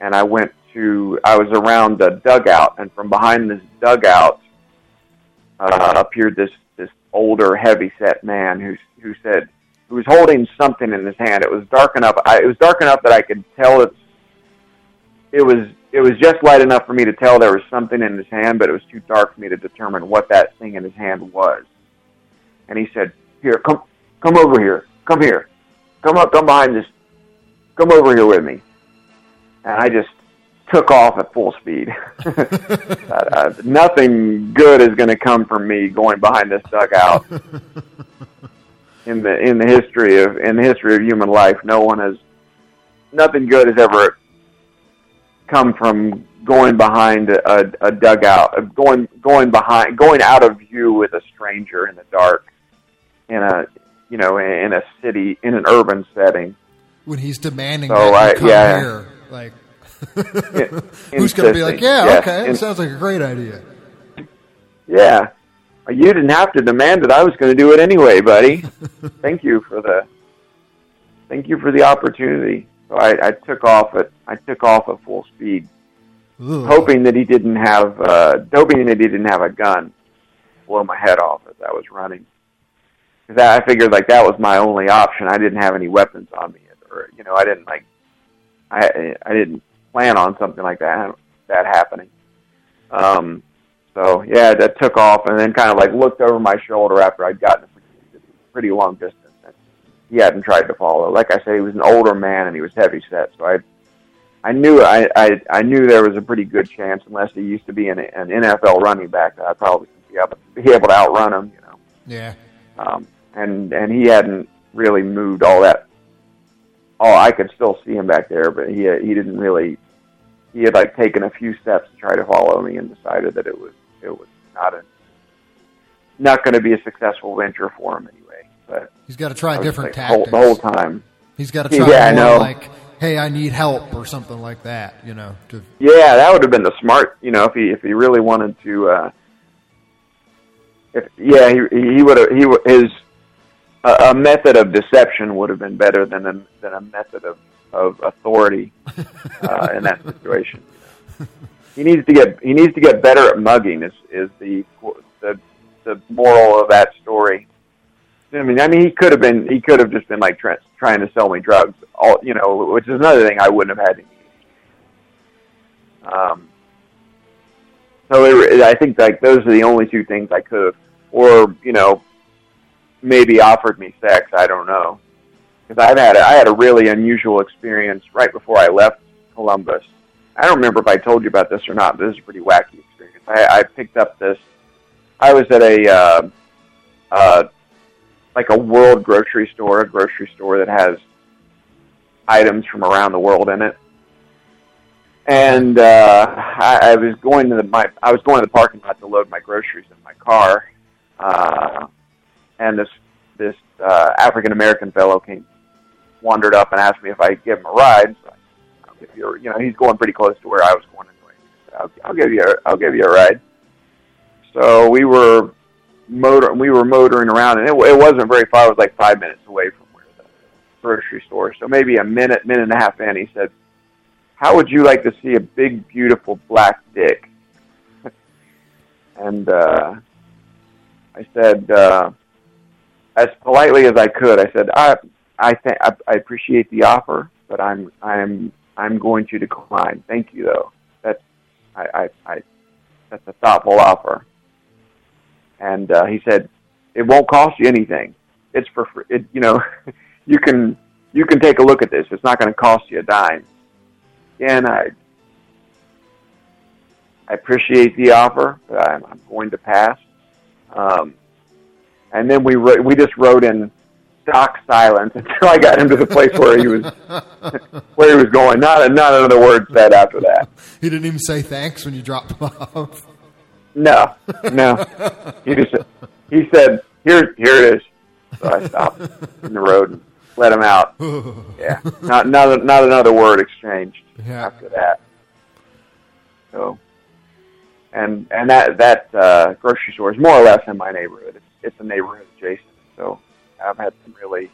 and I went to. I was around a dugout, and from behind this dugout uh, appeared this this older, heavy set man who who said who was holding something in his hand. It was dark enough. I, it was dark enough that I could tell it. It was it was just light enough for me to tell there was something in his hand, but it was too dark for me to determine what that thing in his hand was. And he said, "Here, come come over here. Come here. Come up. Come behind this. Come over here with me." And I just took off at full speed. uh, uh, nothing good is going to come from me going behind this dugout. in the in the history of in the history of human life, no one has nothing good has ever come from going behind a, a, dugout, going going behind going out of view with a stranger in the dark in a you know in a city in an urban setting. When he's demanding So, that I- you come yeah. here. Like, who's going to be like, yeah, yeah, okay, in- sounds like a great idea. Yeah. You didn't have to demand it. I was going to do it anyway, buddy. thank you for the thank you for the opportunity. So I, I took off at I took off at full speed, Ugh. hoping that he didn't have uh, hoping that he didn't have a gun, blow my head off as I was running. Because I figured like that was my only option. I didn't have any weapons on me, or you know, I didn't like I I didn't plan on something like that that happening. Um, So yeah, that took off, and then kind of like looked over my shoulder after I'd gotten a pretty, long distance. And he hadn't tried to follow. Like I said, he was an older man and he was heavy set, so I, I knew I I, I knew there was a pretty good chance, unless he used to be an, an NFL running back, that I probably be able be able to outrun him. You know. Yeah. Um, and and he hadn't really moved all that. Oh, I could still see him back there, but he he didn't really. He had like taken a few steps to try to follow me and decided that it was it was not a not going to be a successful venture for him anyway. But He's got to try different like, tactics. the whole time. He's got to try Yeah, I more know. like, hey, I need help or something like that. You know, to Yeah, that would have been the smart. You know, if he if he really wanted to. uh If yeah, he he would have he his a, a method of deception would have been better than a than a method of of authority uh, in that situation. He needs to get he needs to get better at mugging. Is is the the the moral of that story? I mean, I mean, he could have been he could have just been like try, trying to sell me drugs. All you know, which is another thing I wouldn't have had to um, so it, I think like those are the only two things I could have, or you know, maybe offered me sex. I don't know, because I've had a, I had a really unusual experience right before I left Columbus. I don't remember if I told you about this or not, but this is a pretty wacky experience. I, I picked up this. I was at a uh, uh, like a world grocery store, a grocery store that has items from around the world in it and uh, I, I was going to the my I was going to the parking lot to load my groceries in my car, uh, and this this uh, African American fellow came wandered up and asked me if I'd give him a ride. So I'll give you, a, you know, he's going pretty close to where I was going anyway. I'll, I'll give you a, I'll give you a ride. So we were motor we were motoring around, and it, it wasn't very far. It was like five minutes away from where the grocery store. So maybe a minute, minute and a half in, he said how would you like to see a big, beautiful black dick? and uh, I said, uh, as politely as I could, I said, I, I, th- I, I appreciate the offer, but I'm, I'm, I'm going to decline. Thank you, though. That's, I, I, I that's a thoughtful offer. And uh, he said, it won't cost you anything. It's for free. It, you know, you can, you can take a look at this. It's not going to cost you a dime And I I appreciate the offer, but I'm, I'm going to pass. Um, and then we ro- we just rode in stock silence until I got him to the place where he was where he was going. Not a, not another word said after that. he didn't even say thanks when you dropped him off. No, no. He just he said, "Here, here it is." So I stopped in the road and let him out. Yeah, not not not another word exchanged Yeah. after that. So, and and that that uh, grocery store is more or less in my neighborhood. It's, it's a neighborhood adjacent. So I've had some really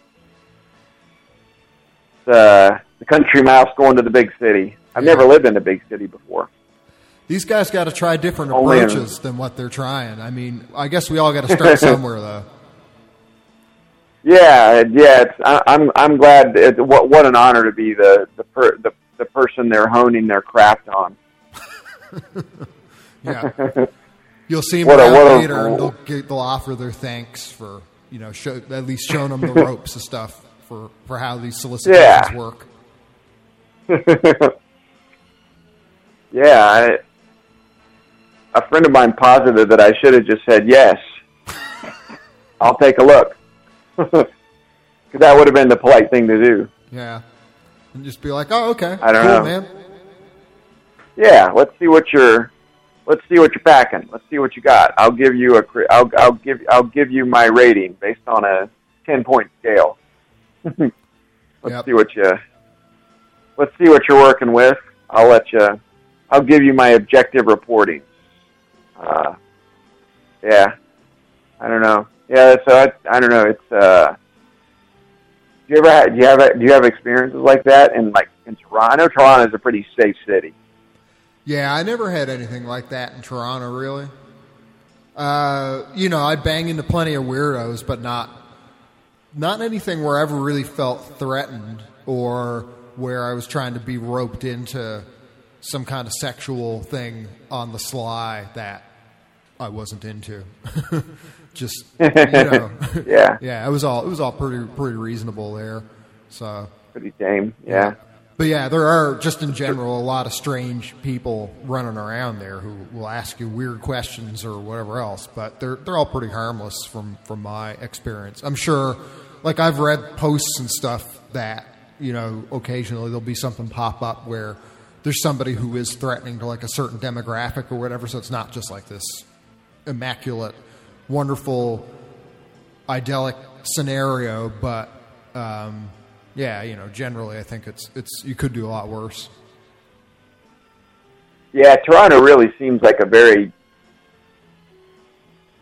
the the country mouse going to the big city. I've never lived in a big city before. These guys got to try different Only in- approaches than what they're trying. I mean, I guess we all got to start somewhere, though. Yeah, yeah. It's, I, I'm I'm glad. It, what what an honor to be the the per, the the person they're honing their craft on. Yeah. You'll see them What a- what a- later, and they'll get, they'll offer their thanks for you know show, at least showing them the ropes and stuff for for how these solicitations Yeah. work. yeah, I, a friend of mine posited that I should have just said yes. I'll take a look, because that would have been the polite thing to do. Yeah, and just be like, oh, okay, I don't cool, know. man. Yeah, let's see what you're. Let's see what you're packing. Let's see what you got. I'll give you a. I'll I'll give I'll give you my rating based on a ten point scale. let's Yep. see what you. Let's see what you're working with. I'll let you. I'll give you my objective reporting. Uh, yeah, I don't know. Yeah, so I I don't know. It's uh. Do you ever have, do you have do you have experiences like that in like in Toronto? I know Toronto is a pretty safe city. Yeah, I never had anything like that in Toronto, really. Uh, you know, I bang into plenty of weirdos, but not not anything where I ever really felt threatened or where I was trying to be roped into some kind of sexual thing on the sly that I wasn't into. Just you know, Yeah. yeah. It was all it was all pretty pretty reasonable there. So Pretty tame. Yeah. But yeah, there are just in general a lot of strange people running around there who will ask you weird questions or whatever else. But they're they're all pretty harmless from from my experience. I'm sure, like I've read posts and stuff that you know occasionally there'll be something pop up where there's somebody who is threatening to like a certain demographic or whatever. So it's not just like this immaculate, wonderful, idyllic scenario, but um, yeah, you know, generally I think it's it's you could do a lot worse. Yeah, Toronto really seems like a very.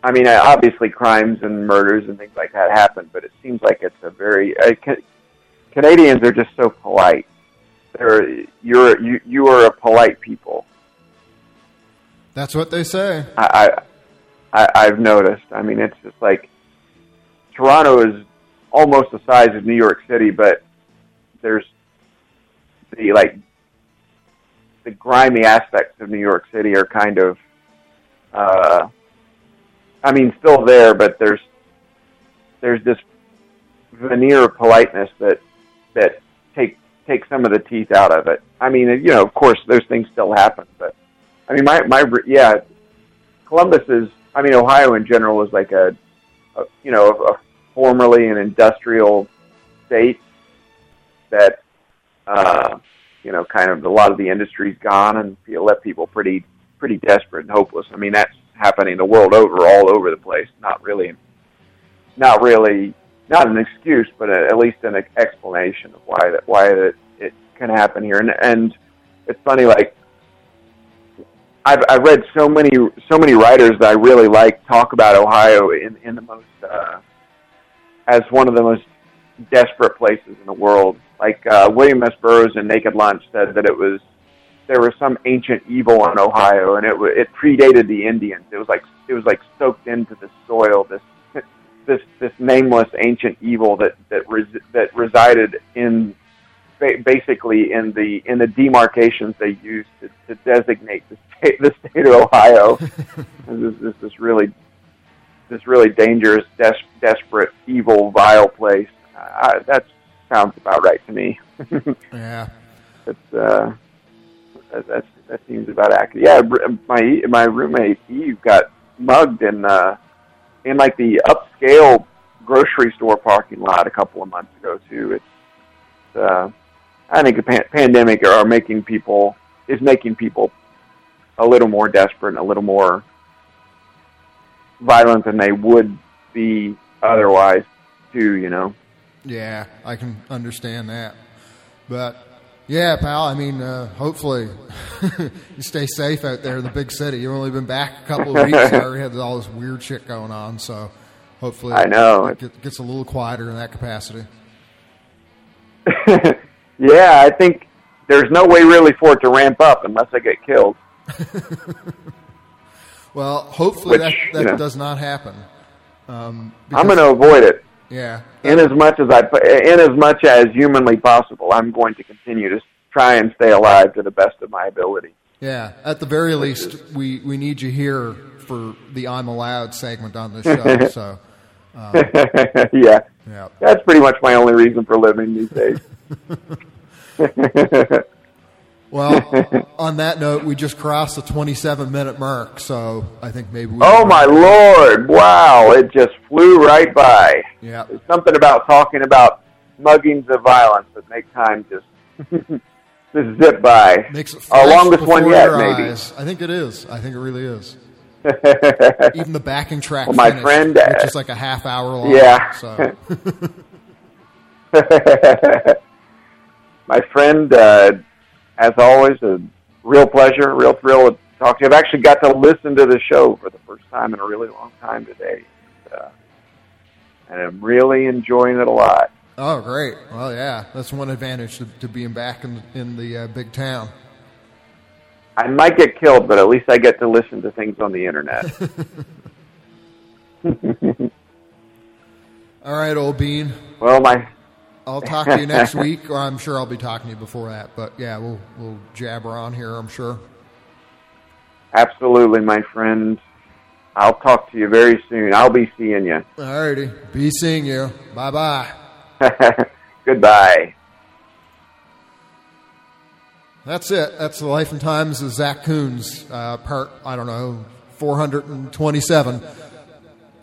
I mean, obviously, crimes and murders and things like that happen, but it seems like it's a very. Uh, ca- Canadians are just so polite. They're you're you you are a polite people. That's what they say. I, I I- I've noticed. I mean, it's just like Toronto is almost the size of New York City, but there's the like the grimy aspects of New York City are kind of, uh, I mean, still there, but there's there's this veneer of politeness that that take take some of the teeth out of it. I mean, you know, of course, those things still happen, but I mean, my my yeah, Columbus is. I mean, Ohio in general is like a, a you know, a formerly an industrial state that uh, you know, kind of a lot of the industry's gone, and you left people pretty pretty desperate and hopeless. I mean, that's happening the world over, all over the place. Not really, not really, not an excuse, but a, at least an explanation of why that why that it can happen here. And and it's funny, like I've I've read so many so many writers that I really like talk about Ohio in in the most uh, as one of the most desperate places in the world. Like uh, William S. Burroughs in Naked Lunch said that it was there was some ancient evil in Ohio, and it it predated the Indians. It was like it was like soaked into the soil. This this this nameless ancient evil that that res, that resided in basically in the in the demarcations they used to, to designate the state the state of Ohio. This this this really this really dangerous, des- desperate, evil, vile place. Uh, that sounds about right to me. Yeah. It's uh, that, that's that seems about accurate. Yeah, my my roommate Eve got mugged in uh, in like the upscale grocery store parking lot a couple of months ago too. It's uh, I think the pan- pandemic are making people is making people a little more desperate and a little more violent than they would be otherwise too. You know. Yeah, I can understand that. But yeah, pal, I mean, uh, hopefully you stay safe out there in the big city. You've only been back a couple of weeks. You already had all this weird shit going on, so hopefully I know. it get- gets a little quieter in that capacity. yeah, I think there's no way really for it to ramp up unless I get killed. Well, hopefully Which, that, you know. does not happen. Um, I'm going to avoid it. Yeah. In as much as I, in as much as humanly possible, I'm going to continue to try and stay alive to the best of my ability. Yeah, at the very least, we, we need you here for the I'm Allowed segment on this show. So, um, yeah, yeah. that's pretty much my only reason for living these days. Well, on that note, we just crossed the 27 minute mark, so I think maybe we. oh my lord! Wow, it just flew right by. Yeah. There's something about talking about muggings of violence that make time just just zip by. Makes it Our longest one yet, maybe. eyes. I think it is. I think it really is. Even the backing track, Well, my finished, friend, uh, which is like a half hour long. Yeah. So, My friend, uh, as always, a real pleasure, real thrill to talk to you. I've actually got to listen to the show for the first time in a really long time today. Uh, and I'm really enjoying it a lot. oh, great. Well, yeah, that's one advantage to, to being back in in the uh, big town. I might get killed, but at least I get to listen to things on the internet. All right, old bean. well, my I'll talk to you next week, or I'm sure I'll be talking to you before that. But yeah, we'll we'll jabber on here. I'm sure. Absolutely, my friend. I'll talk to you very soon. I'll be seeing you. All righty. Be seeing you. Bye bye. Goodbye. That's it. That's the life and times of Zach Coons, uh, part, I don't know, 427.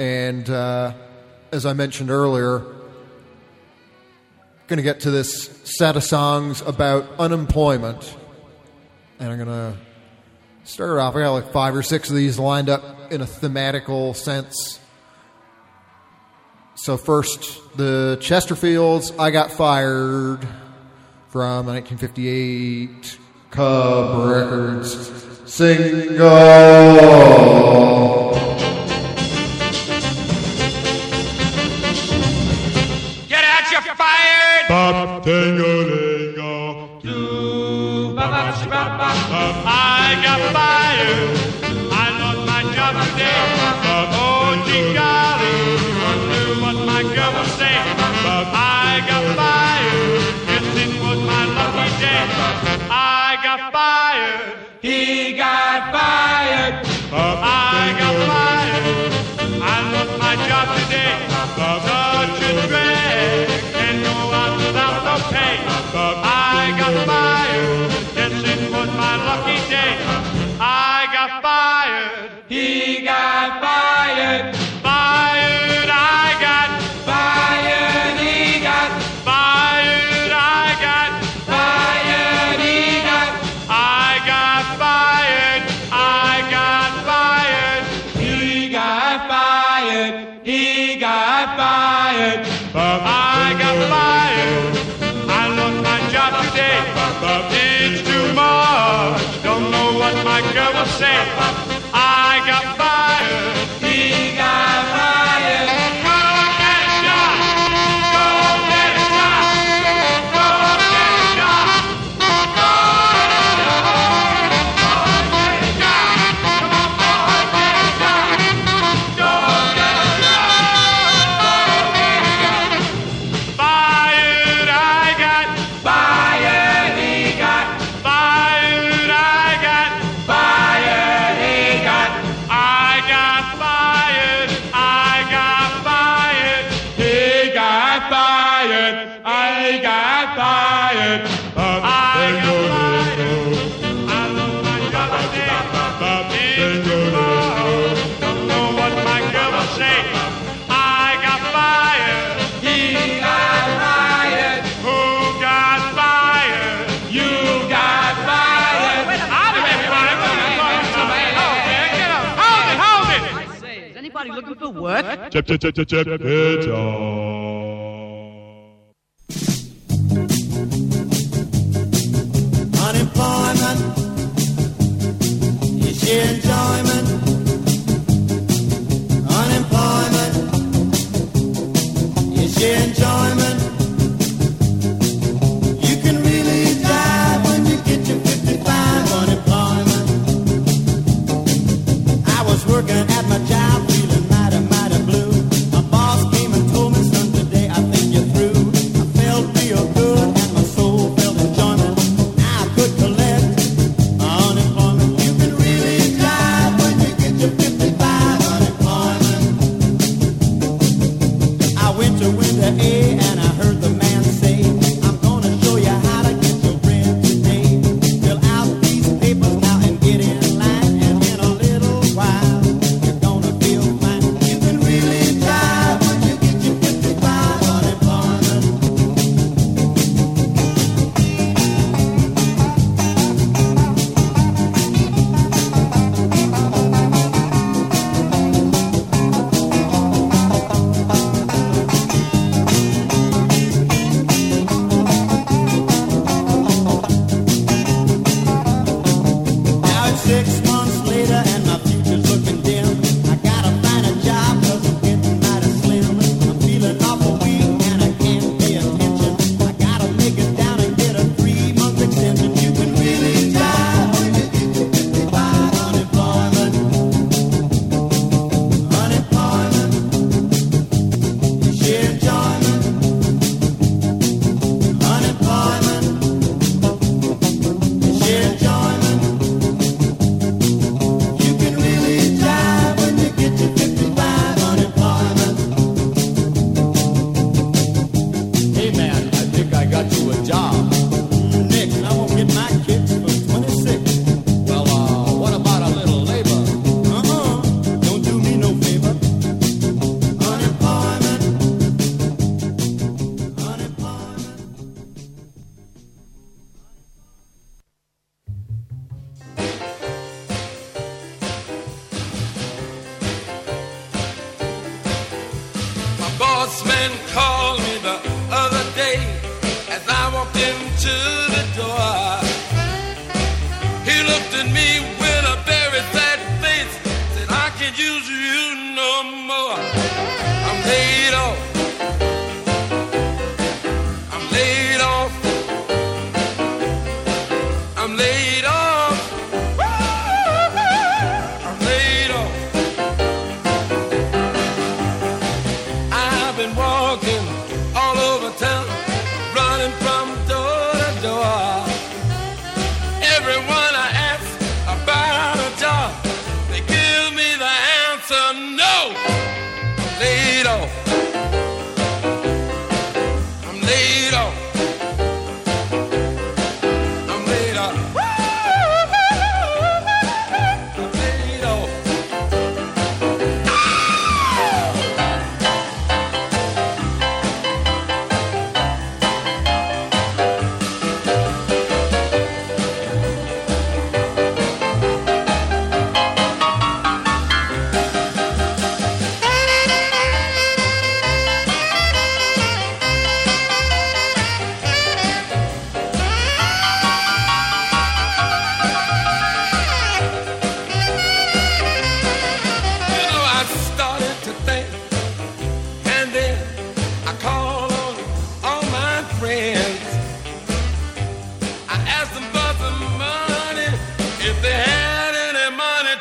And uh, as I mentioned earlier, going to get to this set of songs about unemployment. And I'm going to start off. I got like five or six of these lined up in a thematical sense. So, first, the Chesterfields, I Got Fired from 1958 Cub Records single. check, check, check, check, check it.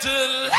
Money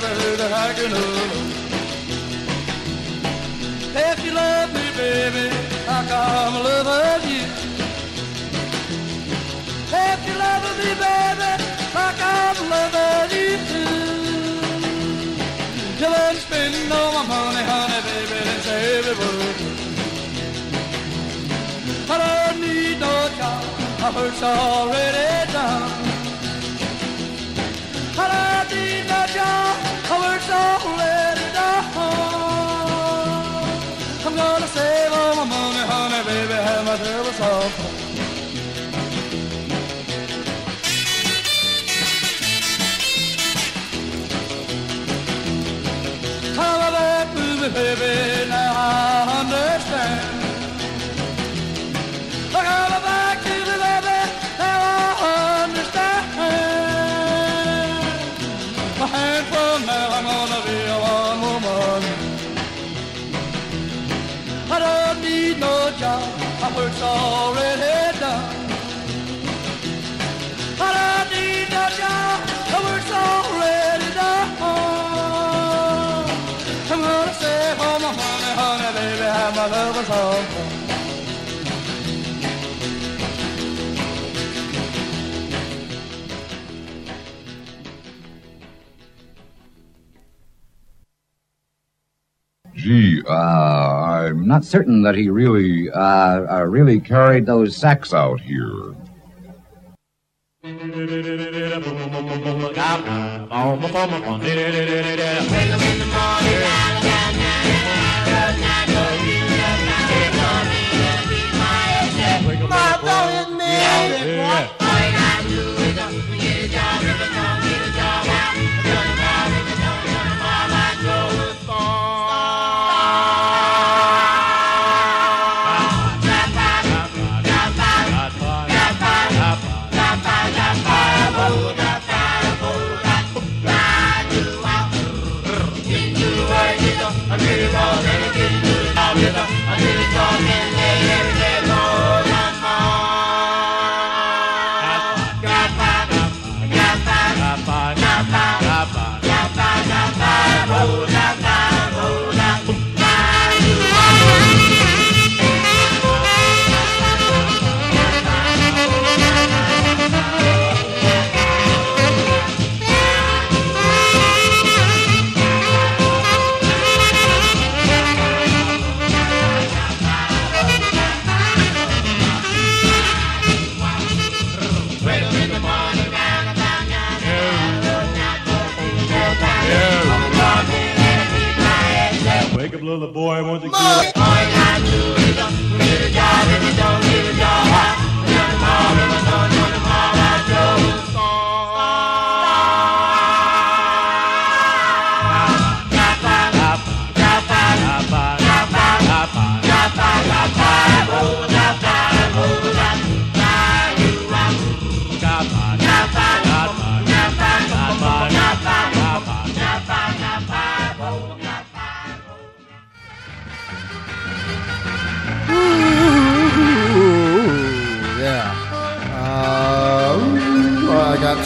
you could sleep with her hanging. If you love me, baby, how come I love you? If you love me, baby, how come I love you too? Till I'm spending all my money, honey, baby, save it wood. I don't need no job, my work's already done. My. I'm gonna save all my money, honey, baby, have. Come back to baby, have my. Gee, uh, I'm not certain that he really, uh, uh, really carried those sacks out here.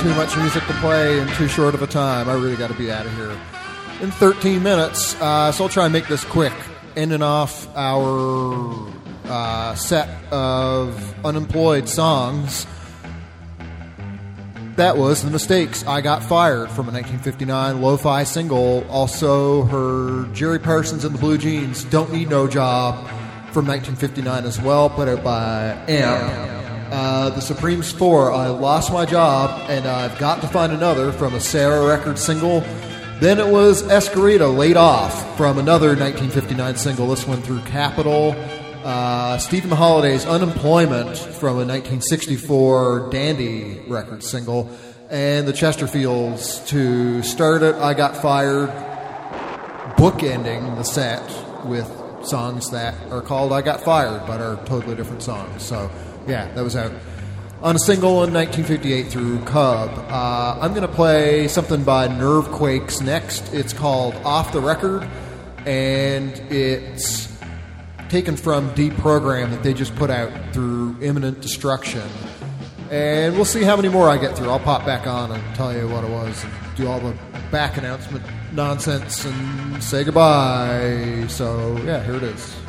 Too much music to play in too short of a time. I really got to be out of here in 13 minutes. Uh, so I'll try and make this quick. Ending off our uh, set of unemployed songs. That was The Mistakes. I Got Fired from a 1959 lo fi single. Also, her Jerry Parsons and the Blue Jeans Don't Need No Job from 1959 as well, played out by M. Uh, the Supremes 4, I Lost My Job and I've Got to Find Another from a Sarah Records single. Then it was Escarita, Laid Off from another 1959 single, this one through Capitol. Uh, Stephen Holliday's Unemployment from a 1964 Dandy record single. and the Chesterfields to start it. I got fired, bookending the set with songs that are called "I Got Fired," but are totally different songs. So, yeah, that was out on a single in 1958 through Cub. Uh, I'm going to play something by Nervequakes next. It's called "Off the Record," and it's taken from Deprogram that they just put out through Imminent Destruction. And we'll see how many more I get through. I'll pop back on and tell you what it was and do all the back announcement nonsense and say goodbye. So, yeah, here it is.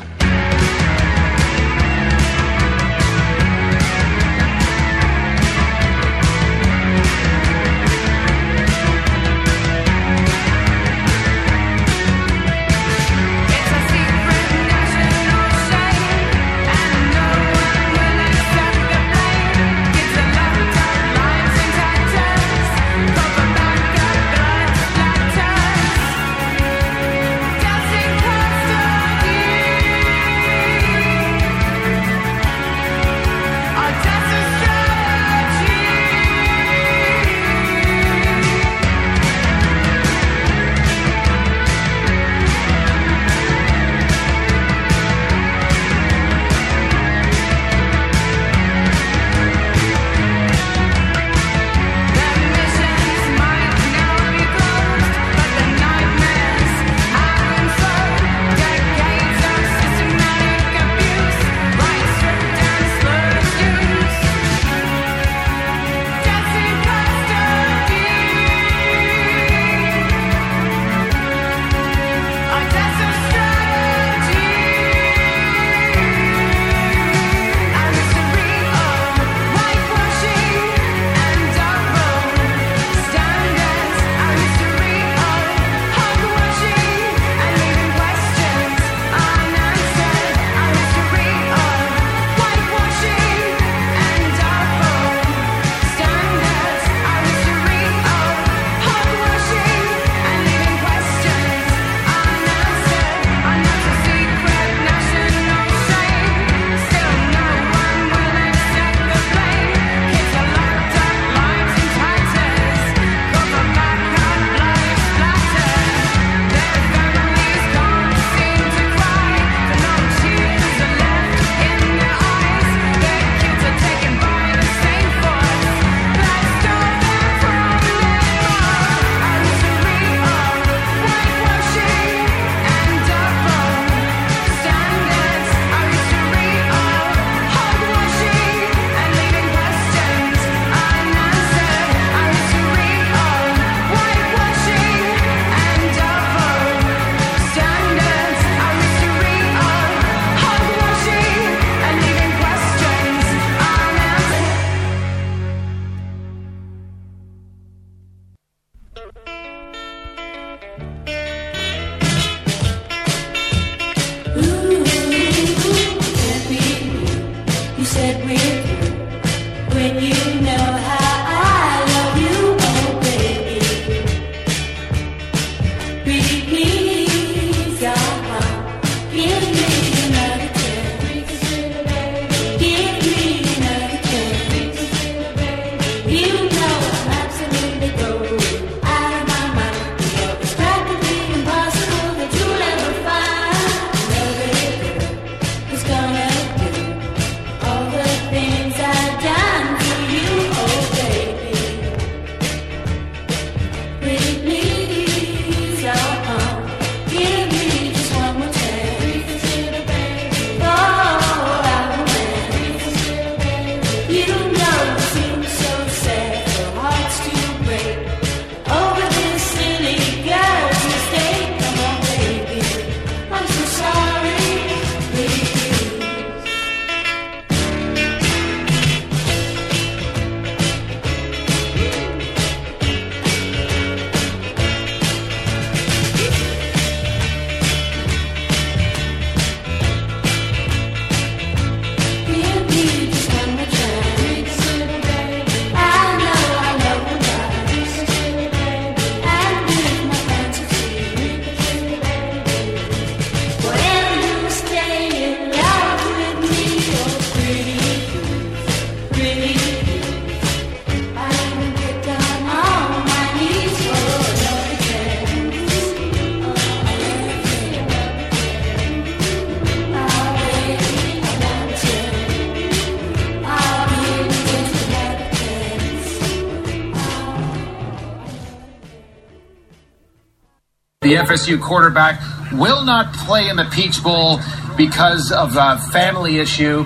The FSU quarterback will not play in the Peach Bowl because of a family issue.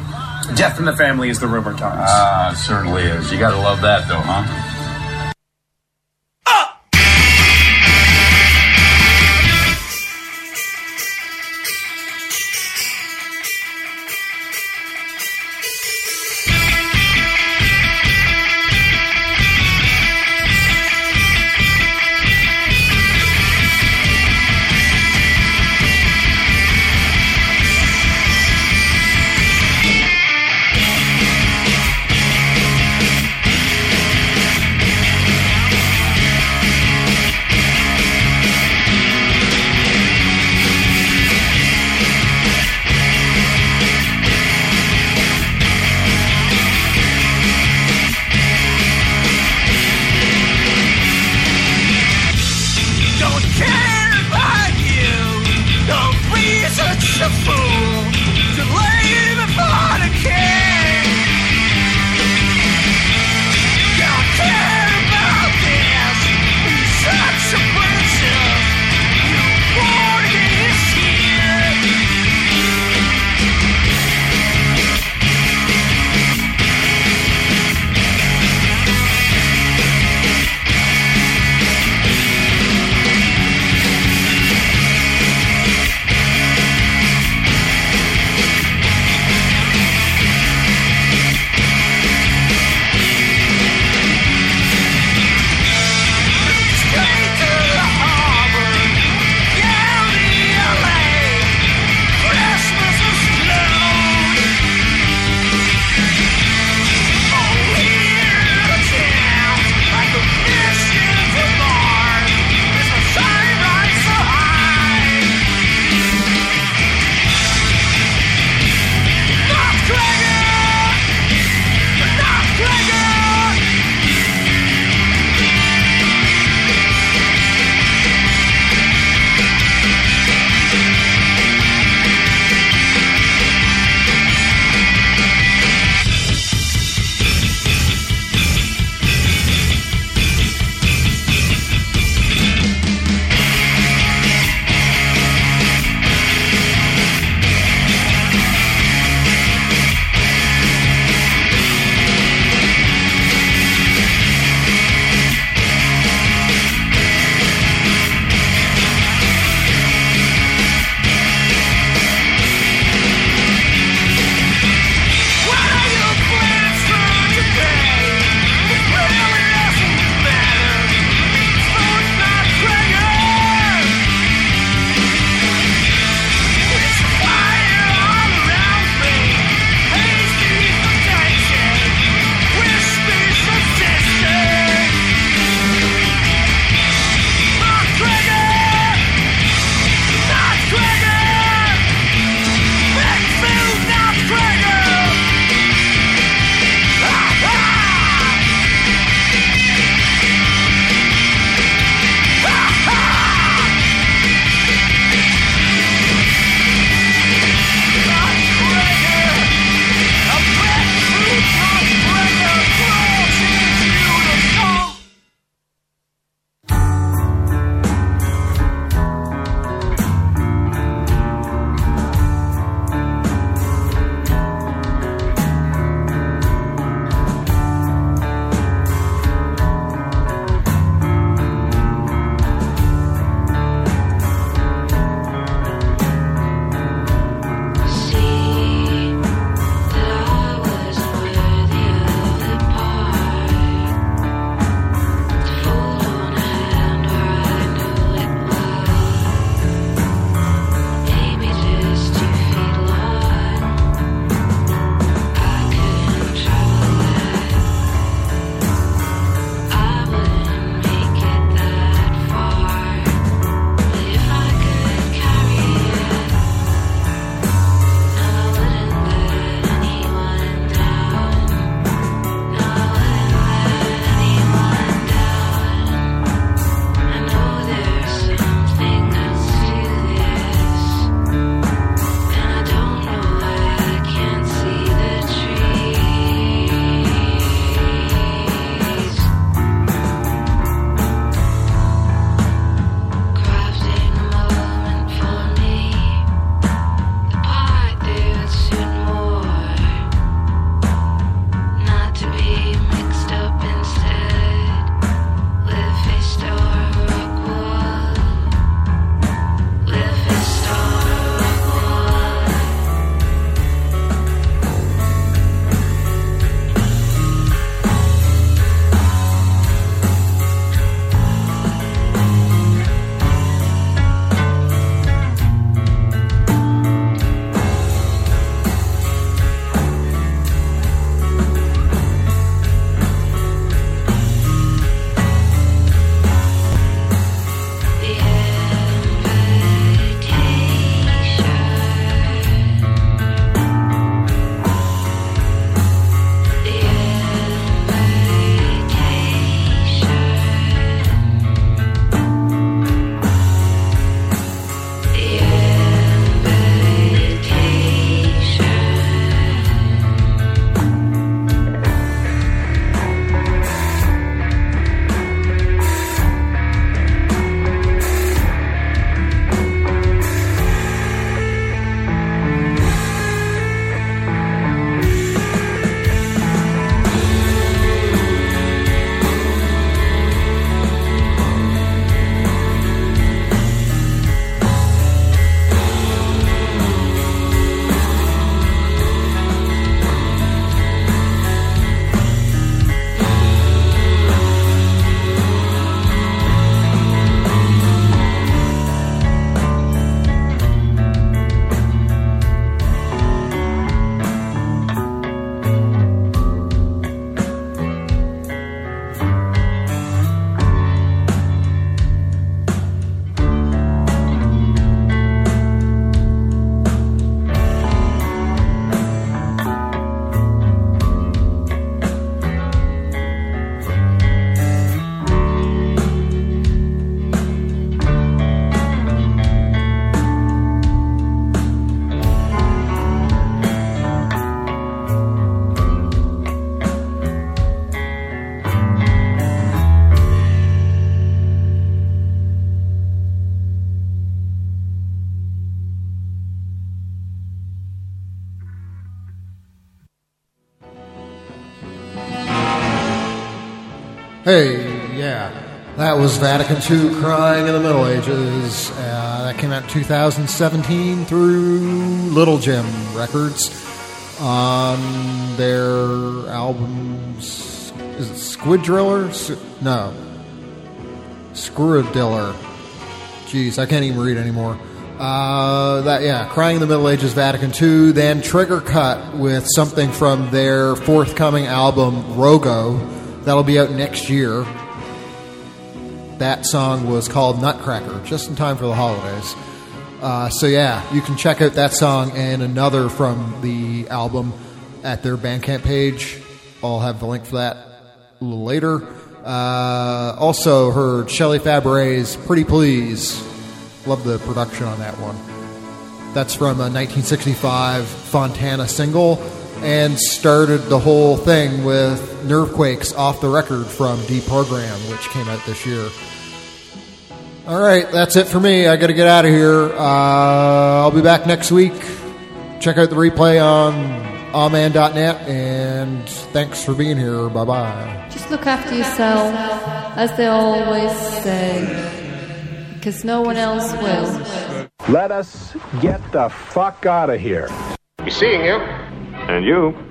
Death in the family is the rumor, Thomas. Ah, certainly is. You gotta love that, though, huh? Was Vatican II Crying in the Middle Ages. Uh, that came out in 2017 through Little Jim Records on their albums. Is it Squid Driller? No. Screwdiller. Jeez, I can't even read anymore. Uh, that yeah, Crying in the Middle Ages, Vatican II. Then Trigger Cut with something from their forthcoming album Rogo. That'll be out next year. That song was called Nutcracker, just in time for the holidays. Uh, so yeah, you can check out that song and another from the album at their Bandcamp page. I'll have the link for that a little later. Uh, also heard Shelley Fabares' "Pretty Please." Love the production on that one. That's from a 1965 Fontana single, and started the whole thing with Nervequakes off the record from Deprogram, which came out this year. All right, that's it for me. I got to get out of here. Uh, I'll be back next week. Check out the replay on aman.net, and thanks for being here. Bye bye. Just look after yourself, as they always say, because no one else will. Let us get the fuck out of here. Be seeing you. And you.